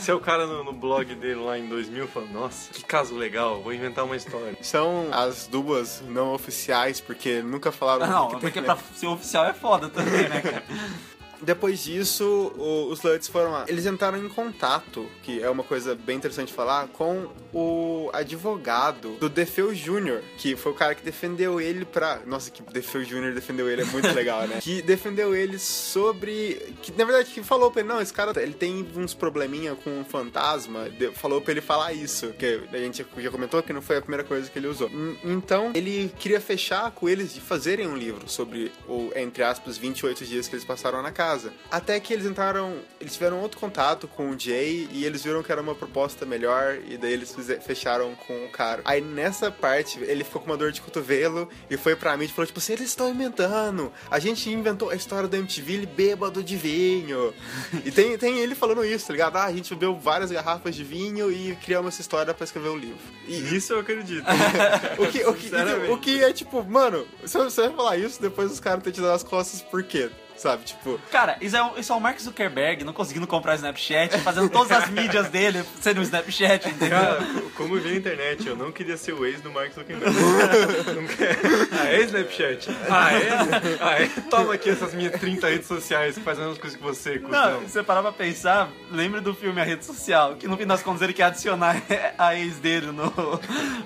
Se é o cara no, no blog dele lá em 2000 falando, nossa, que caso legal, vou inventar uma história. São as duas não oficiais, porque nunca falaram Não, o que porque tem, pra né? ser oficial é foda também, né, cara? Depois disso, o- os Lutz foram lá. Eles entraram em contato, que é uma coisa bem interessante falar, com o advogado do Defeu Jr., que foi o cara que defendeu ele pra. Nossa, que Defeu Jr. defendeu ele, é muito [LAUGHS] legal, né? Que defendeu ele sobre. Que na verdade que falou pra ele: não, esse cara ele tem uns probleminha com um fantasma. Falou pra ele falar isso, que a gente já comentou que não foi a primeira coisa que ele usou. Então, ele queria fechar com eles de fazerem um livro sobre o, entre aspas, 28 dias que eles passaram na casa. Até que eles entraram, eles tiveram outro contato com o Jay e eles viram que era uma proposta melhor e daí eles fecharam com o cara. Aí nessa parte, ele ficou com uma dor de cotovelo e foi pra mim e falou, tipo assim, eles estão inventando. A gente inventou a história do MTV, ele bêbado de vinho. e tem, tem ele falando isso, tá ligado? Ah, a gente bebeu várias garrafas de vinho e criamos essa história pra escrever o livro. E, Isso eu acredito. [LAUGHS] o que, o, que, [LAUGHS] o que é tipo, mano, se você vai falar isso, depois os caras têm te dado as costas, por quê? Sabe, tipo, Cara, isso é, um- isso é o Mark Zuckerberg não conseguindo comprar Snapchat, fazendo todas as mídias dele sendo um Snapchat, entendeu? Cara, como eu vi na internet, eu não queria ser o ex do Mark Zuckerberg. [LAUGHS] Não. Ah, é Snapchat? Ah, é? Ah, é? Toma aqui essas minhas 30 redes sociais que fazem as mesmas coisas que você, Não, cuzão. se você parar pra pensar, lembra do filme A Rede Social, que no fim das contas ele quer adicionar [LAUGHS] a ex dele no,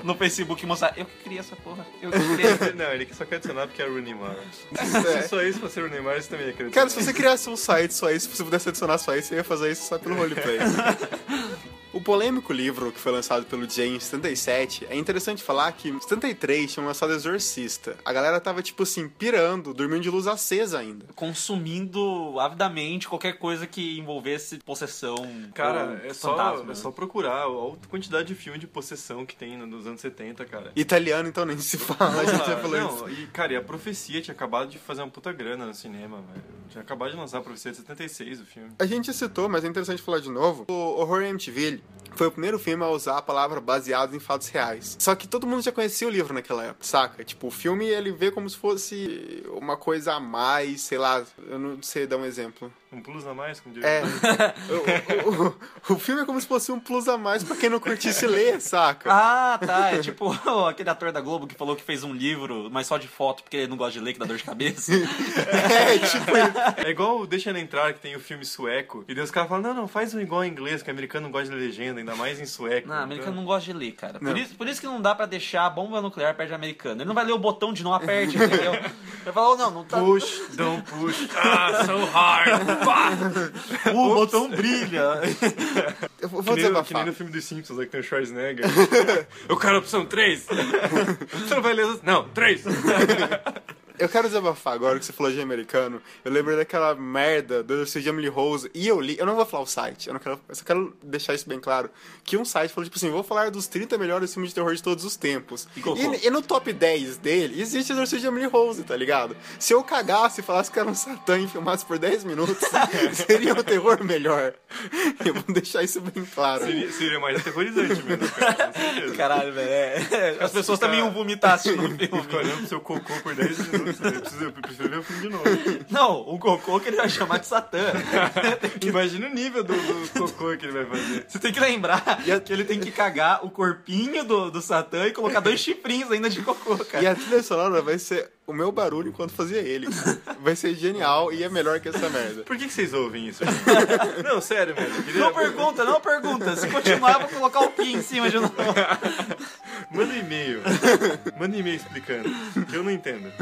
no Facebook e mostrar, eu que criei essa porra, eu que criei. Não, ele só quer adicionar porque é o Rooney Mara. É. Se só isso fosse o Rooney Mara, você também querer cara, se você criasse um site só isso, se você pudesse adicionar só isso, você ia fazer isso só pelo roleplay. [LAUGHS] O polêmico livro que foi lançado pelo Jay em 77, é interessante falar que em 73 tinham lançado Exorcista. A galera tava, tipo assim, pirando, dormindo de luz acesa ainda. Consumindo avidamente qualquer coisa que envolvesse possessão. Cara, é só, fantasma. é só procurar a quantidade de filme de possessão que tem nos anos 70, cara. Italiano, então nem se fala, a gente já Ah, falou não, isso. e, cara, e a Profecia tinha acabado de fazer uma puta grana no cinema, velho. Tinha acabado de lançar a Profecia de 76, o filme. A gente citou, mas é interessante falar de novo. O Horror MTV foi o primeiro filme a usar a palavra baseado em fatos reais. Só que todo mundo já conhecia o livro naquela época, saca? Tipo, o filme ele vê como se fosse uma coisa a mais, sei lá, eu não sei dar um exemplo. Um plus a mais, como diria. É. o, o- o- o filme é como se fosse um plus a mais pra quem não curtisse ler, saca? Ah, tá. É tipo [LAUGHS] aquele ator da Globo que falou que fez um livro, mas só de foto porque ele não gosta de ler, que dá dor de cabeça. [LAUGHS] É, tipo, É igual o Deixa Ela Entrar, que tem o filme sueco, e daí os caras falam, não, não, faz um igual em inglês, que o americano não gosta de legenda, ainda mais em sueco. Não, americano não gosta de ler, cara. Por isso, por isso que não dá pra deixar a bomba nuclear perto de americano. Ele não vai ler o botão de não aperte, entendeu? [LAUGHS] Vai falar, oh, não, não tá. Push, don't push. Ah, so hard. Pá! O botão brilha. [LAUGHS] eu vou Que nem, no- que nem no filme dos Simpsons, lá que tem o Schwarzenegger. [LAUGHS] Eu quero a opção 3. [LAUGHS] Você não vai ler as... Não, 3. Eu quero desabafar agora que você falou de americano. Eu lembrei daquela merda do Exorcist Emily Rose. E eu li, eu não vou falar o site, eu, não quero, eu só quero deixar isso bem claro. Que um site falou, tipo assim, vou falar dos 30 melhores filmes de terror de todos os tempos. E. E, e no top 10 dele, existe Exorcist Emily Rose, tá ligado? Se eu cagasse e falasse que era um satã e filmasse por 10 minutos, [LAUGHS] seria um terror melhor. Eu vou deixar isso bem claro. Seria, seria mais aterrorizante mesmo, cara. Caralho, velho. é. As pessoas também iam vomitar assistindo o [LAUGHS] Fica filme. olhando pro seu cocô por 10 minutos. Eu, preciso, eu preciso ver o filme de novo. [LAUGHS] Não, o cocô que ele vai chamar de Satã. [LAUGHS] Imagina o nível do, do cocô que ele vai fazer. Você tem que lembrar que ele tem que cagar o corpinho do, do Satã e colocar dois chifrinhos ainda de cocô, cara. E a trilha sonora vai ser o meu barulho enquanto fazia ele. Vai ser genial e é melhor que essa merda. Por que, que vocês ouvem isso? [LAUGHS] Não, sério, mano. Queria... Não pergunta, não pergunta. Se continuar, eu vou colocar o pi em cima de novo. Manda um e-mail. Manda um e-mail explicando. Que eu não entendo.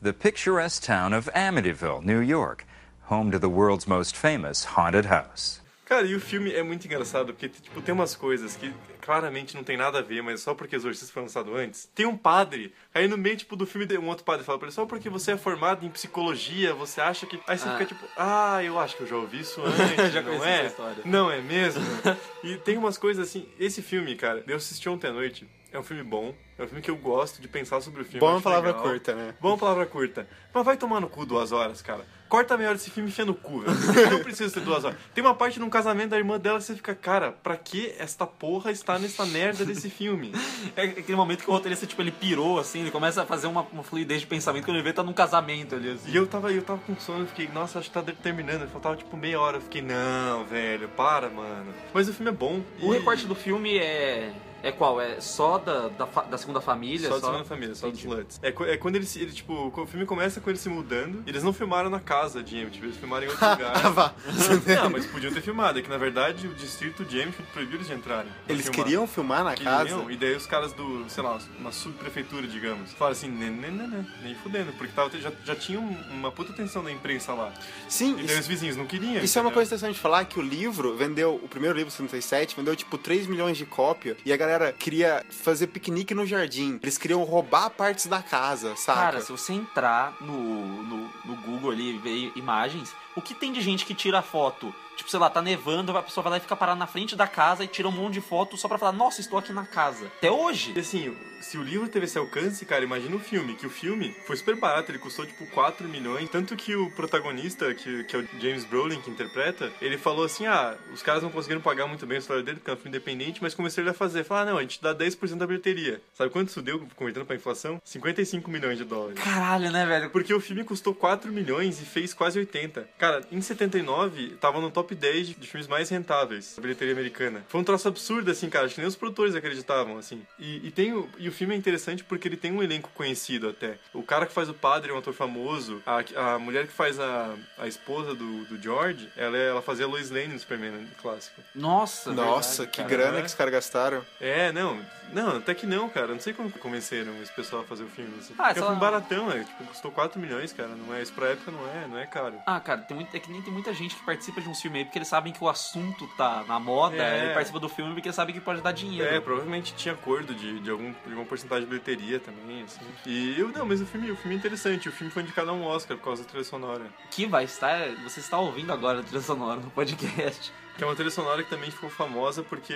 The picturesque town of Amityville, New York, home to the world's most famous haunted house. Cara, e o filme é muito engraçado, porque tipo, tem umas coisas que claramente não tem nada a ver, mas só porque Exorcista foi lançado antes. Tem um padre, aí no meio tipo, do filme um outro padre fala pra ele, só porque você é formado em psicologia, você acha que... Aí você Ah. fica tipo, ah, eu acho que eu já ouvi isso [LAUGHS] antes, Já não conheci é? essa história. Não é mesmo? [LAUGHS] e tem umas coisas assim, esse filme, cara, eu assisti ontem à noite, É um filme bom, é um filme que eu gosto de pensar sobre o filme. Bom é palavra legal. curta, né? Bom é uma palavra curta. Mas vai tomar no cu duas horas, cara. Corta meia hora desse filme e enfia no cu, velho. Não precisa ter duas horas. Tem uma parte num casamento da irmã dela que você fica, cara, pra que esta porra está nessa merda desse filme? [LAUGHS] É aquele momento que o roteirista, tipo, ele pirou, assim, ele começa a fazer uma, uma fluidez de pensamento quando ele vê tá num casamento ali, assim. E eu tava, eu tava com sono, eu fiquei, nossa, acho que tá terminando. Faltava tipo meia hora. Eu fiquei, não, velho, para, mano. Mas o filme é bom. O e- recorte do filme é. É qual? É só da, da, fa- da segunda família? Só da segunda família, só dos. Lutz. É, é quando ele, ele, tipo, o filme começa com ele se mudando. Eles não filmaram na casa de Emmett, eles filmaram em outro [LAUGHS] lugar. Ah, vá. [LAUGHS] Não, mas podiam ter filmado. É que na verdade o distrito de Emmett proibiu eles de entrarem. Eles filmar. queriam filmar na casa? Queriam, e daí os caras do, sei lá, uma subprefeitura, digamos, falaram assim, nem, nem, nem, nem, nem fudendo, porque tava, já, já tinha um- uma puta atenção da imprensa lá. Sim, E daí os isso, vizinhos não queriam. isso é uma entendeu? coisa interessante de falar, que o livro vendeu, o primeiro livro, 77, vendeu tipo 3 milhões de cópias, e a galera queria fazer piquenique no jardim. Eles queriam roubar partes da casa, saca? Cara, se você entrar no, no, no Google ali e ver imagens, o que tem de gente que tira foto? Tipo, sei lá, tá nevando, a pessoa vai lá e fica parada na frente da casa e tira um monte de foto só pra falar, nossa, estou aqui na casa. Até hoje. E assim, se o livro teve esse alcance, cara, imagina o filme, que o filme foi super barato, ele custou tipo 4 milhões, tanto que o protagonista, que, que é o James Brolin que interpreta, ele falou assim, ah, os caras não conseguiram pagar muito bem a história dele, porque é um filme independente, mas começaram a fazer, falar, ah, não, a gente dá 10% da bilheteria. Sabe quanto isso deu, convertendo pra inflação? 55 milhões de dólares. Caralho, né, velho? Porque o filme custou 4 milhões e fez quase 80. Cara, em 79, tava no top 10 de, de filmes mais rentáveis da bilheteria americana. Foi um troço absurdo, assim, cara. Acho que nem os produtores acreditavam, assim. E, e tem o, e o filme é interessante porque ele tem um elenco conhecido até. O cara que faz o padre é um ator famoso. A, a mulher que faz a, a esposa do, do George, ela, é- ela fazia a Lois Lane no Superman né, clássico. Nossa, Nossa, verdade, que cara. grana que os caras gastaram. É, não. Não, até que não, cara. Não sei como convenceram esse pessoal a fazer o filme. Assim. Ah, é sei um filme baratão, né? Tipo, custou 4 milhões, cara. Não é, isso pra época não é, não é caro. Ah, cara, tem muito, é que nem tem muita gente que participa de um filme aí porque eles sabem que o assunto tá na moda, É. ele participa do filme porque sabe que pode dar dinheiro. É, provavelmente tinha acordo de, de, algum, de alguma porcentagem de bilheteria também, assim. E eu, não, mas o filme, o filme é interessante. O filme foi indicado a um Oscar por causa da trilha sonora. Que vai estar. Você está ouvindo agora a trilha sonora no podcast. Que é uma trilha sonora que também ficou famosa porque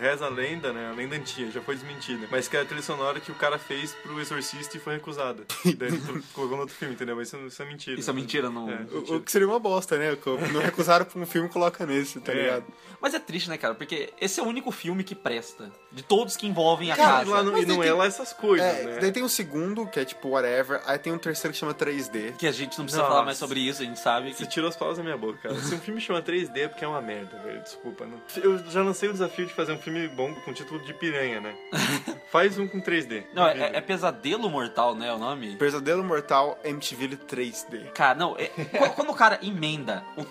reza a lenda, né? A lenda antiga, já foi desmentida. Mas que é a trilha sonora que o cara fez pro Exorcista e foi recusada. [LAUGHS] Daí ele colocou no outro filme, entendeu? Mas isso, isso é mentira. Isso é mentira, não. É. O, o que seria uma bosta, né? Não recusaram pra um filme, coloca nesse, tá É. ligado? Mas é triste, né, cara? Porque esse é o único filme que presta. De todos que envolvem a Cara, E casa. lá Mas e não é tem- lá essas coisas, É, né? daí tem o segundo, que é tipo whatever, aí tem um terceiro que chama 3D. Que a gente não precisa Nossa. falar mais sobre isso, a gente sabe que. Você tirou as palavras da minha boca, cara. Se um filme chama 3D é porque é uma merda, velho. Desculpa. Não... Eu já lancei o desafio de fazer um filme bom com título de piranha, né? [LAUGHS] Faz um com 3D. Não, é, é Pesadelo Mortal, né? O nome? Pesadelo Mortal MTV 3D. Cara, não. é- quando- o cara emenda o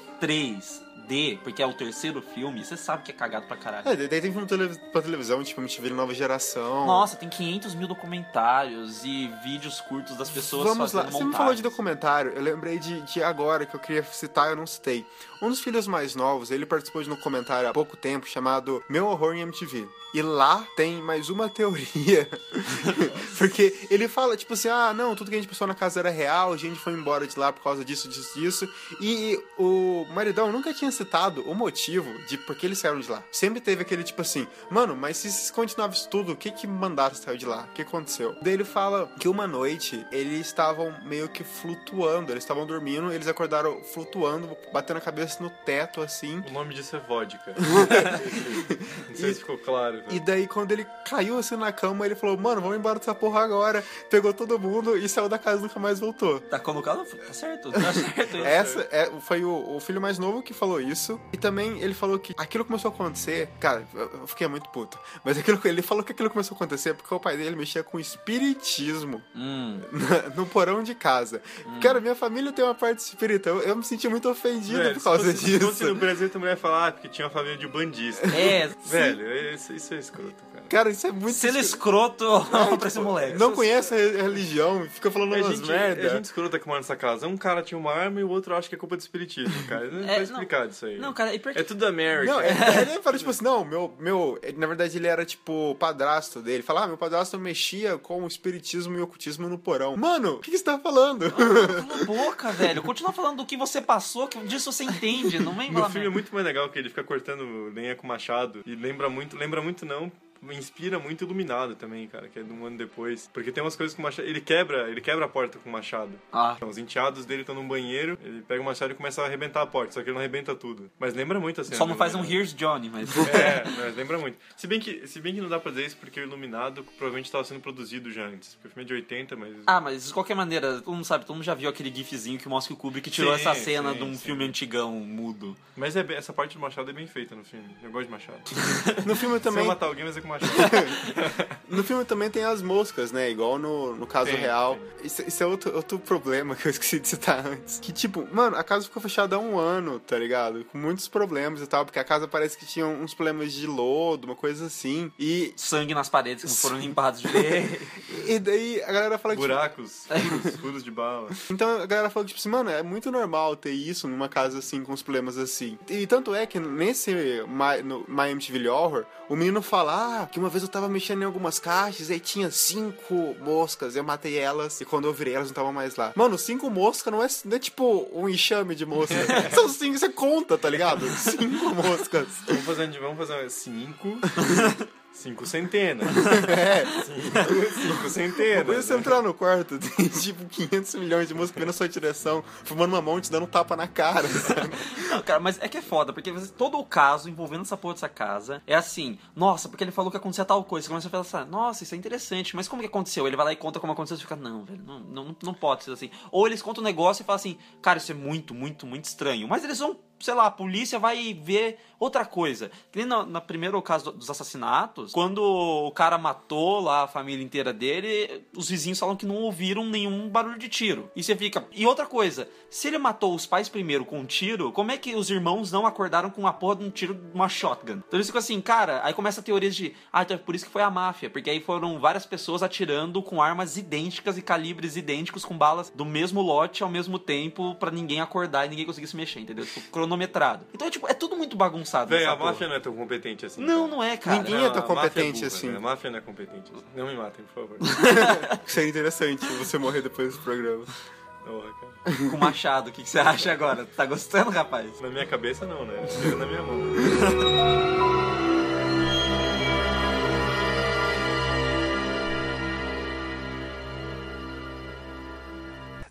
3D, porque é o terceiro filme, você sabe que é cagado pra caralho. É, daí tem filme pra televisão, tipo MTV Nova Geração. Nossa, tem 500 mil documentários e vídeos curtos das pessoas Vamos lá, fazendo você me montagens. falou de documentário, eu lembrei de, de agora que eu queria citar, eu não citei. Um dos filhos mais novos, ele participou de um documentário há pouco tempo chamado Meu Horror em MTV. E lá tem mais uma [LAUGHS] teoria. Porque ele fala, tipo assim, ah, não, tudo que a gente pensou na casa era real, a gente foi embora de lá por causa disso, disso, disso. E o maridão nunca tinha citado o motivo de por que eles saíram de lá. Sempre teve aquele tipo assim, mano, mas se continuava isso tudo, o que que mandaram sair de lá? O que aconteceu? Daí ele fala que uma noite eles estavam meio que flutuando, eles estavam dormindo, eles acordaram flutuando, batendo a cabeça no teto assim. O nome disso é vodka. [LAUGHS] Não sei se ficou claro. E daí, quando ele caiu assim na cama, ele falou: Mano, vamos embora dessa porra agora. Pegou todo mundo e saiu da casa e nunca mais voltou. Tá colocado? Tá certo, tá [LAUGHS] certo. Essa é, foi o, o filho mais novo que falou isso. E também ele falou que aquilo começou a acontecer. Cara, eu fiquei muito puto. Mas aquilo, ele falou que aquilo começou a acontecer porque o pai dele mexia com espiritismo Hum. na- no porão de casa. Cara, minha família tem uma parte espírita. Eu, eu me senti muito ofendido Velho, por se causa fosse- Se fosse no disso. Brasil, também ia falar ah, porque tinha uma família de bandista. É, [LAUGHS] Velho, isso, isso é escroto, cara. Cara, isso é muito. Sendo escroto [LAUGHS] pra esse moleque. Não conhece a re- religião, fica falando É umas gente, merda. é gente escrota que mora nessa casa. Um cara tinha uma arma e o outro acha que é culpa do espiritismo, cara. Não É, tá explicado isso aí. Não, cara, e É tudo América. Não, ele, ele [LAUGHS] falou tipo assim, não, meu, meu. Na verdade, ele era tipo padrasto dele. Fala, ah, meu padrasto mexia com o espiritismo e o ocultismo no porão. Mano, o que, que você tá falando? Cala a [LAUGHS] boca, velho. Continua falando do que você passou, que disso você entende. Não vem falar filme é muito mais legal que ele fica cortando lenha com machado e lembra muito, lembra muito não, inspira muito Iluminado também, cara, que é de um ano depois. Porque tem umas coisas com o machado. Ele quebra, ele quebra a porta com o machado. Ah, Então, os enteados dele estão num banheiro, ele pega o machado e começa a arrebentar a porta, só que ele não arrebenta tudo. Mas lembra muito assim. só não faz um Here's Johnny, mas. É, mas lembra muito. Se bem, que, se bem que não dá pra dizer isso porque o Iluminado provavelmente estava sendo produzido já antes. Porque o filme é de 80, mas. Ah, mas de qualquer maneira, todo mundo sabe, todo mundo já viu aquele gifzinho que mostra que o Kubrick tirou Sim, essa cena sim, de um sim. filme antigão, mudo. Mas é bem- essa parte do machado é bem feita no filme. Eu gosto de machado. [LAUGHS] No filme Se eu também, matar alguém, vai ser com [LAUGHS] no filme também tem as moscas, né? Igual no, no caso Tem, real. Isso, isso é outro, outro problema que eu esqueci de citar antes. Que, tipo, mano, a casa ficou fechada há um ano, tá ligado? Com muitos problemas e tal, porque a casa parece que tinha uns problemas de lodo, uma coisa assim. E, Sangue nas paredes que não foram limpados direito. [LAUGHS] e daí a galera fala que. tipo, Buracos, furos, [LAUGHS] furos de bala. Então a galera falou, tipo assim, mano, é muito normal ter isso numa casa assim, com os problemas assim. E tanto é que nesse My, no My MTV Horror, o menino fala, ah, que uma vez eu tava mexendo em algumas caixas e tinha cinco moscas, eu matei elas e quando eu virei elas não estavam mais lá. Mano, cinco moscas não é, não é tipo um enxame de moscas. [LAUGHS] São cinco, você conta, tá ligado? Cinco moscas. Vamos fazer, vamos fazer cinco. [LAUGHS] Cinco centenas. É. Cinco, cinco centenas. Depois você entrar no quarto, [LAUGHS] tem tipo 500 milhões de moscas vindo na sua direção, fumando uma mão, te dando um tapa na cara, sabe? Não, cara, mas é que é foda, porque todo o caso envolvendo essa porra dessa casa é assim, nossa, porque ele falou que acontecia tal coisa. Você começa a pensar, nossa, isso é interessante, mas como que aconteceu? Ele vai lá e conta como aconteceu, você fica, não, velho, não, não, não pode ser assim. Ou eles contam um negócio e falam assim, cara, isso é muito, muito, muito estranho. Mas eles vão, sei lá, a polícia vai ver outra coisa. Que nem no primeiro caso do- dos assassinatos, quando o cara matou lá a família inteira dele, os vizinhos falam que não ouviram nenhum barulho de tiro. E você fica. E outra coisa, se ele matou os pais primeiro com um tiro, como é que os irmãos não acordaram com uma porra de um tiro de uma shotgun? Então eles ficam assim, cara, aí começa a teoria de. Ah, então é por isso que foi a máfia. Porque aí foram várias pessoas atirando com armas idênticas e calibres idênticos, com balas do mesmo lote ao mesmo tempo, pra ninguém acordar e ninguém conseguir se mexer, entendeu? Tipo, cronometrado. Então, tipo, é tudo muito bagunçado. Véi, nessa a máfia não é tão competente assim. Não, cara. não é, cara. Ninguém é tão a máfia competente burra, assim. né? A máfia não é competente. Não me matem, por favor. [LAUGHS] Seria interessante você morrer depois desse programa. Cara. Com machado, o que, que você acha agora? Tá gostando, rapaz? Na minha cabeça não, né? Tira na minha mão.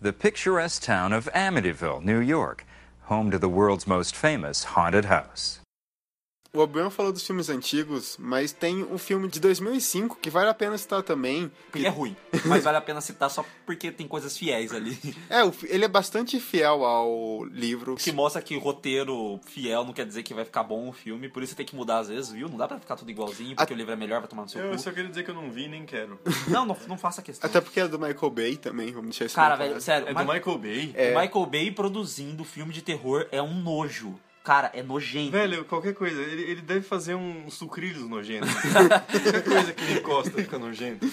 The picturesque town of Amityville, New York, home to the world's most famous haunted house. O Obion falou dos filmes antigos, mas tem um filme de 2005 que vale a pena citar também. Porque é ruim. Mas vale a pena citar só porque tem coisas fiéis ali. [LAUGHS] É, ele é bastante fiel ao livro. Que mostra que roteiro fiel não quer dizer que vai ficar bom o filme, por isso você tem que mudar às vezes, viu? Não dá pra ficar tudo igualzinho, porque o livro é melhor, vai tomar no seu Eu cu. só queria dizer que eu não vi nem quero. [LAUGHS] Não, não, não faça questão. Até porque é do Michael Bay também, vamos deixar isso Cara, velho, sério, É Ma- do Michael Bay? É. o Michael Bay produzindo filme de terror é um nojo. Cara, é nojento. Velho, qualquer coisa. Ele, ele deve fazer um sucrilhos nojento. [LAUGHS] qualquer coisa que ele encosta fica nojento.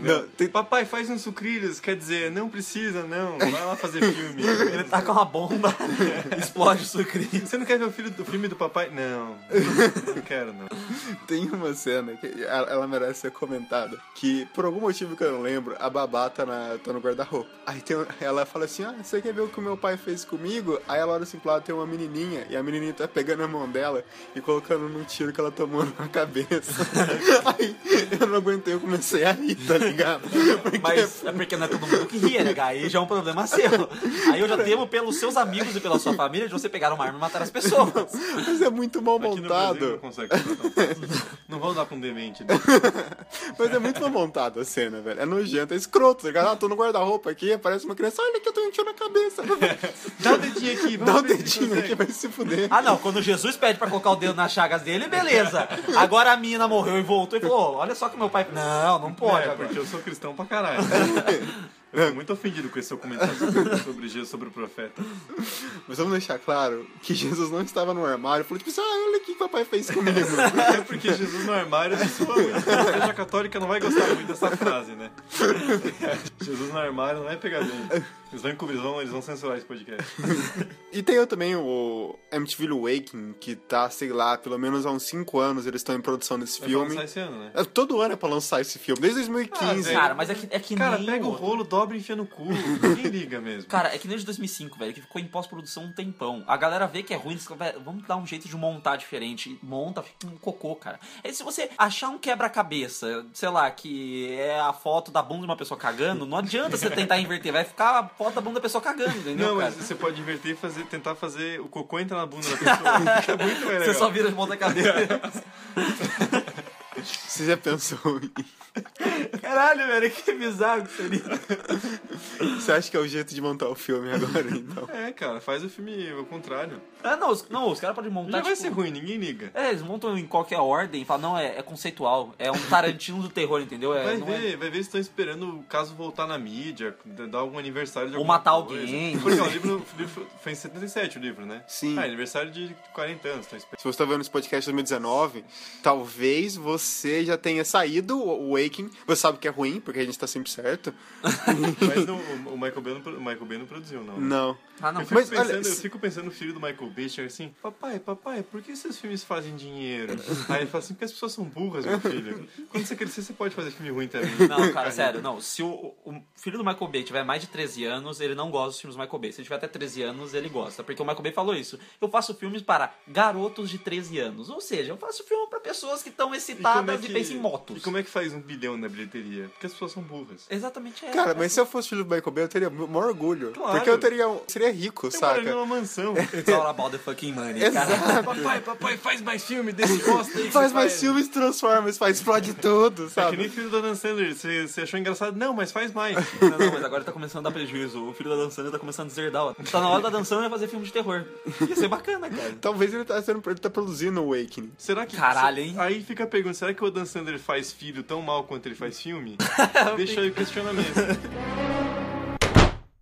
Não, tem- Papai, faz uns sucrilhos. Quer dizer, não precisa, não. Vai lá fazer filme. Ele tá com uma bomba, [LAUGHS] explode o sucrilho. Você não quer ver o, filho do, filme do papai? Não. Não quero, não. Tem uma cena que ela, merece ser comentada. Que, por algum motivo que eu não lembro, a babá tá, na, tá no guarda-roupa. Aí tem, um- ela fala assim, ah, você quer ver o que o meu pai fez comigo? Aí ela olha assim pro lado, tem uma menininha. E a menininha tá pegando a mão dela e colocando num tiro que ela tomou na cabeça. [LAUGHS] Aí eu não aguentei, eu comecei a rir, tá ligado? Porque Mas é porque não é todo mundo que ria, né? Aí já é um problema seu. Aí eu já temo pelos seus amigos e pela sua família de você pegar uma arma e matar as pessoas. Mas é muito mal Aqui no Brasil montado. não consegue fácil. Não vão dar pra um demente. [LAUGHS] Mas é muito mal montado a cena, velho. É nojento, é escroto, tá ligado? Ah, tô no guarda-roupa aqui, aparece uma criança, olha que eu tô um tiro na cabeça. [LAUGHS] Dá o dedinho aqui. Dá o dedinho aqui, vai se fuder. Ah, não, quando Jesus pede pra colocar o dedo nas chagas dele, beleza. Agora a mina morreu e voltou e falou: "Ô, olha só que meu pai. Não, não pode. É, agora. porque eu sou cristão pra caralho. [LAUGHS] [LAUGHS] Eu tô muito ofendido com esse seu comentário sobre, Jesus, sobre o profeta. Mas vamos deixar claro que Jesus não estava no armário. Falou tipo assim, ah, olha o que o papai fez comigo. [LAUGHS] É porque Jesus no armário, a pessoa, a igreja católica não vai gostar muito dessa frase, né? [LAUGHS] Jesus no armário não vai pegar bem. Eles vão encobrir, eles vão, eles vão censurar esse podcast. e tem eu também o MTV Waking, que tá, sei lá, pelo menos há uns 5 anos eles estão em produção desse Vai filme. lançar esse ano, né? É, Todo ano é pra lançar esse filme, desde 2015. Ah. Cara, mas é que, é que Cara, nem pega o rolo, dobra dobra e enfia no cu. Ninguém liga mesmo. Cara, é que nem de 2005, velho, que ficou em pós-produção um tempão. A galera vê que é ruim, eles falam, "Velho, vamos dar um jeito de montar diferente. E monta, fica um cocô, cara. Aí se você achar um quebra-cabeça, sei lá, que é a foto da bunda de uma pessoa cagando, não adianta você tentar inverter, vai ficar a foto da bunda da pessoa cagando, entendeu, Não, cara? mas você pode inverter e fazer, tentar fazer o cocô entrar na bunda da pessoa. [LAUGHS] Fica muito mais Você só vira de ponta cabeça. [LAUGHS] Você já pensou em... [LAUGHS] Caralho, velho, que bizarro que seria. Você acha que é o jeito de montar o filme agora, então? É, cara, faz o filme ao contrário. Ah, não, os, não, os caras podem montar, Já vai tipo... ser ruim, ninguém liga. É, eles montam em qualquer ordem e falam, não, é, é conceitual. É um Tarantino do terror, entendeu? É, Vai não é- ver, vai ver se estão esperando o caso voltar na mídia, dar algum aniversário de Ou matar coisa. alguém. Porque o livro, livro foi em 77 o livro, né? Sim. Ah, aniversário de 40 anos, estão esperando. Se você tá vendo esse podcast de 2019, talvez você já tenha saído o Waking. Você sabe que é ruim, porque a gente tá sempre certo. [LAUGHS] Mas não, o, Michael Bay não, Michael Bay não produziu, não. Não. Ah, não. Eu fico, Mas, pensando, olha, eu fico pensando no filho do Michael Bay, chega assim, papai, papai, por que esses filmes fazem dinheiro? Aí ele fala assim, porque as pessoas são burras, meu filho. Quando você crescer, você pode fazer filme ruim também. Não, cara, sério, não. Se o, o filho do Michael Bay tiver mais de 13 anos, ele não gosta dos filmes do Michael Bay. Se ele tiver até 13 anos, ele gosta. Porque o Michael Bay falou isso. Eu faço filmes para garotos de 13 anos. Ou seja, eu faço filme para pessoas que estão é excitadas e, que- pensam em motos. E como é que faz um bilhão na bilheteria? Porque as pessoas são burras. Exatamente é. Cara, mas se eu fosse filho do Michael Bay, eu teria o maior orgulho. Claro. Porque eu teria seria rico, Eu moro saca? numa mansão. It's all about the fucking money, cara. Exato. papai, papai, faz mais filme desse bosta aí. que Faz mais filmes Transformers, faz explode tudo, É que sabe? nem filho do Dan Sandler, você, você achou engraçado? Não, mas faz mais. Não, não, mas agora tá começando a dar prejuízo. O filho da Dan Sandler tá começando a deserdar. ó. Tá na hora da Dan Sandler fazer filme de terror. Ia ser bacana, cara. Talvez ele tá, sendo, ele tá produzindo o Awakening. Será que. Caralho, hein? Aí fica a pergunta: será que o Dan Sandler faz filho tão mal quanto ele faz filme? [LAUGHS] Deixa aí o questionamento.